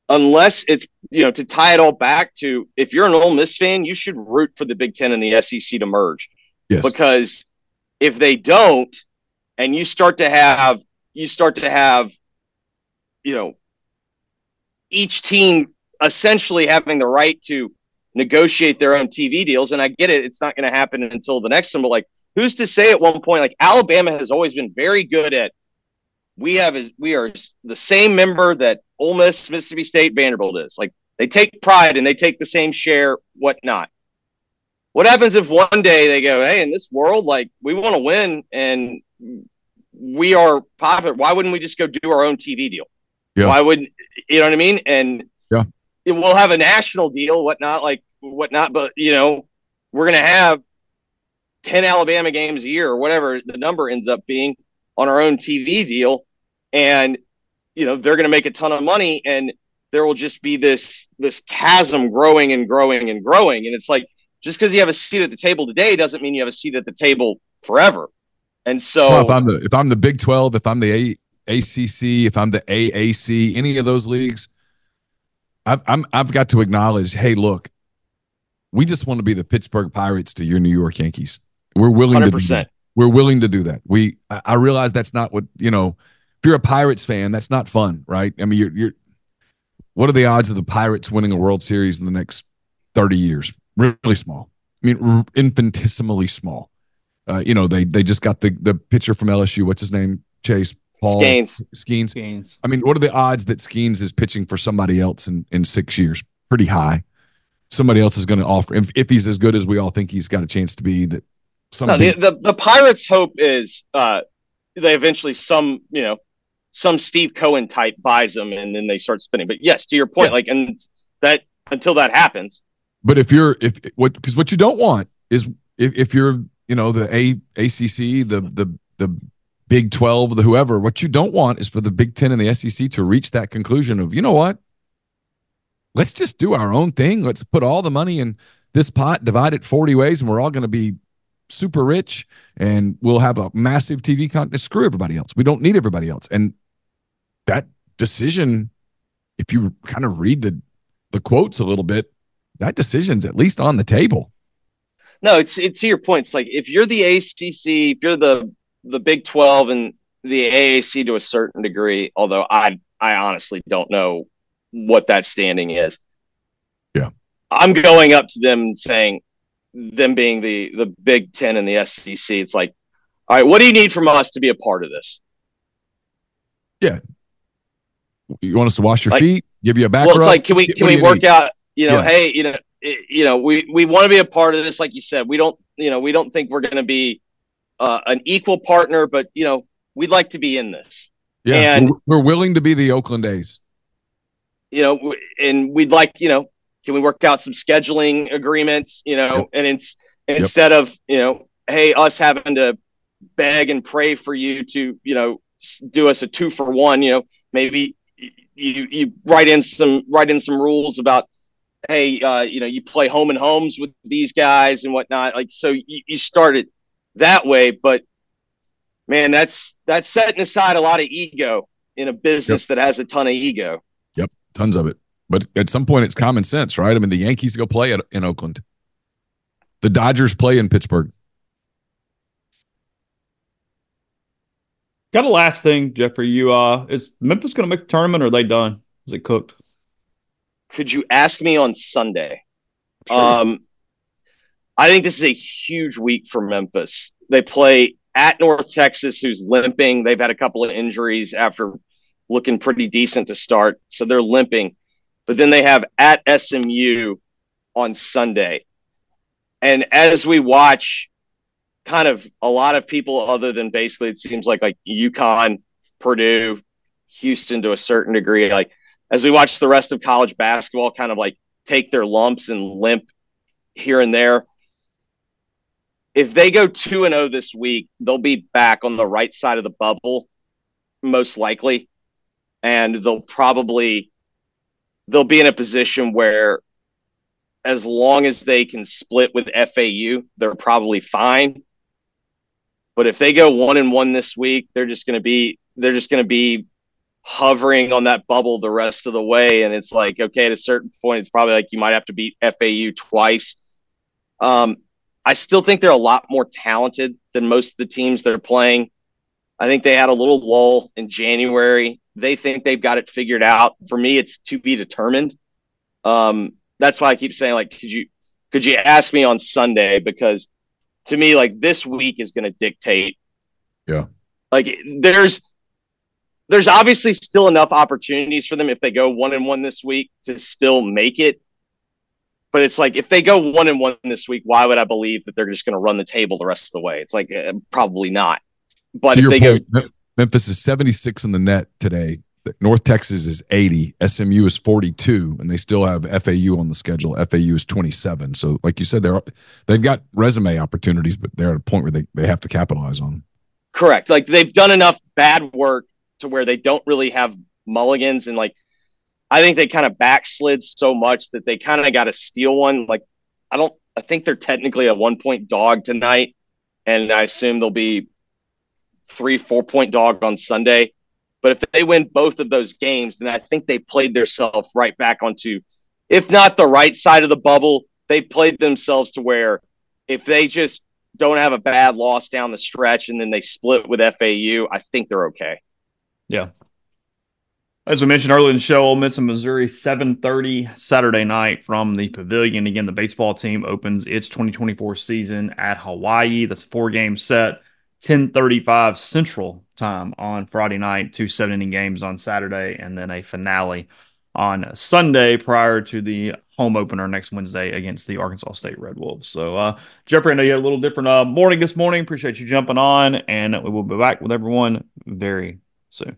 unless it's you know to tie it all back to if you're an Ole Miss fan, you should root for the Big Ten and the SEC to merge, Yes. because if they don't, and you start to have you start to have, you know, each team essentially having the right to negotiate their own TV deals. And I get it, it's not going to happen until the next one, but like, who's to say at one point, like Alabama has always been very good at we have is we are the same member that Ole Miss, Mississippi State, Vanderbilt is. Like they take pride and they take the same share, whatnot. What happens if one day they go, hey, in this world, like we want to win and we are popular. Why wouldn't we just go do our own TV deal? Yeah. Why wouldn't you know what I mean? And Yeah. it- we'll have a national deal, whatnot, like whatnot, but you know, we're gonna have 10 Alabama games a year or whatever the number ends up being on our own TV deal. And, you know, they're to make a ton of money and there will just be this, this chasm growing and growing and growing. And it's like, just because you have a seat at the table today doesn't mean you have a seat at the table forever. And so, Well, if I'm the if I'm the Big Twelve, if I'm the a, ACC, if I'm the AAC, any of those leagues, I've I'm, I've got to acknowledge, hey, look, we just want to be the Pittsburgh Pirates to your New York Yankees. We're willing to do 100%. that. We're willing to do that. We I, I realize that's not what you know. If you're a Pirates fan, that's not fun, right? I mean, you're you're. What are the odds of the Pirates winning a World Series in the next thirty years? Really small. I mean, r- infinitesimally small. Uh, you know, they they just got the the pitcher from LSU. What's his name? Chase Paul Skenes. Skenes. Gains. I mean, what are the odds that Skenes is pitching for somebody else in in six years? Pretty high. Somebody else is going to offer if, if he's as good as we all think he's got a chance to be. That some no, the, the, the Pirates hope is, uh, they eventually some, you know, some Steve Cohen type buys them and then they start spinning. But yes, to your point, Yeah. like, and that until that happens, But if you're if what because what you don't want is if, if you're you know the A ACC the the the Big Twelve the whoever. What you don't want is for the Big Ten and the SEC to reach that conclusion of you know what? Let's just do our own thing. Let's put all the money in this pot divide it forty ways and we're all going to be super rich and we'll have a massive TV content screw everybody else. We don't need everybody else. And that decision if you kind of read the the quotes a little bit that decision's at least on the table. no, it's, it's to your point. It's like, if you're the ACC, if you're the, the Big 12 and the AAC to a certain degree, although I, I honestly don't know what that standing is. Yeah. I'm going up to them and saying, them being the, the Big 10 and the SEC, it's like, all right, what do you need from us to be a part of this? Yeah. You want us to wash your Like- feet, give you a back well, it's rub? like, can we can we work need? out? You know, Yeah. hey, you know, you know, we we want to be a part of this, like you said. We don't, you know, we don't think we're going to be uh, an equal partner, but you know, we'd like to be in this. Yeah, and- we're, willing to be the Oakland A's. You know, and we'd like, you know, can we work out some scheduling agreements? You know, Yep. and it's instead of you know, hey, us having to beg and pray for you to, you know, do us a two for one. You know, maybe you you write in some write in some rules about hey, uh, you know, you play home and homes with these guys and whatnot. Like, so you, you started that way, but man, that's that's setting aside a lot of ego in a business that has a ton of ego. Yep, tons of it. But at some point, it's common sense, right? I mean, the Yankees go play at, in Oakland. The Dodgers play in Pittsburgh. Got a last thing, Jeffrey. You uh, is Memphis going to make the tournament, or are they done? Is it cooked? Could you ask me on Sunday? Sure. Um, I think this is a huge week for Memphis. They play at North Texas, who's limping. They've had a couple of injuries after looking pretty decent to start, so they're limping. But then they have at SMU on Sunday. And as we watch, kind of a lot of people, other than basically, it seems like like UConn, Purdue, Houston to a certain degree, like as we watch the rest of college basketball kind of like take their lumps and limp here and there. If they go 2 and 0 this week, they'll be back on the right side of the bubble most likely and they'll probably they'll be in a position where as long as they can split with FAU, they're probably fine. But if they go 1 and 1 this week, they're just going to be they're just going to be hovering on that bubble the rest of the way. And it's like, okay, at a certain point, it's probably like you might have to beat FAU twice. Um, I still think they're a lot more talented than most of the teams they're playing. I think they had a little lull in January. They think they've got it figured out. For me, it's to be determined. Um, that's why I keep saying, like, could you could you ask me on Sunday? Because to me, like this week is going to dictate. Yeah. Like there's there's obviously still enough opportunities for them if they go one and one this week to still make it. But it's like if they go one and one this week, why would I believe that they're just going to run the table the rest of the way? It's like uh, probably not. But to if they point, go, Memphis is 76 in the net today. North Texas is 80. SMU is 42, and they still have FAU on the schedule. FAU is 27. So, like you said, they're they've got resume opportunities, but they're at a point where they, they have to capitalize on. them. correct, like they've done enough bad work to where they don't really have mulligans, and like I think they kind of backslid so much that they kind of got to steal one. Like I don't, I think they're technically a one point dog tonight, and I assume they'll be three, four point dog on Sunday. But if they win both of those games, then I think they played themselves right back onto, if not the right side of the bubble, they played themselves to where if they just don't have a bad loss down the stretch and then they split with FAU, I think they're okay. Yeah. As we mentioned earlier in the show, Ole Miss and Missouri, 7.30 Saturday night from the Pavilion. Again, the baseball team opens its 2024 season at Hawaii. That's a four-game set, 10.35 Central Time on Friday night, two seven-inning games on Saturday, and then a finale on Sunday prior to the home opener next Wednesday against the Arkansas State Red Wolves. So, uh, Jeffrey, I know you had a little different uh, morning this morning. Appreciate you jumping on, and we will be back with everyone very soon.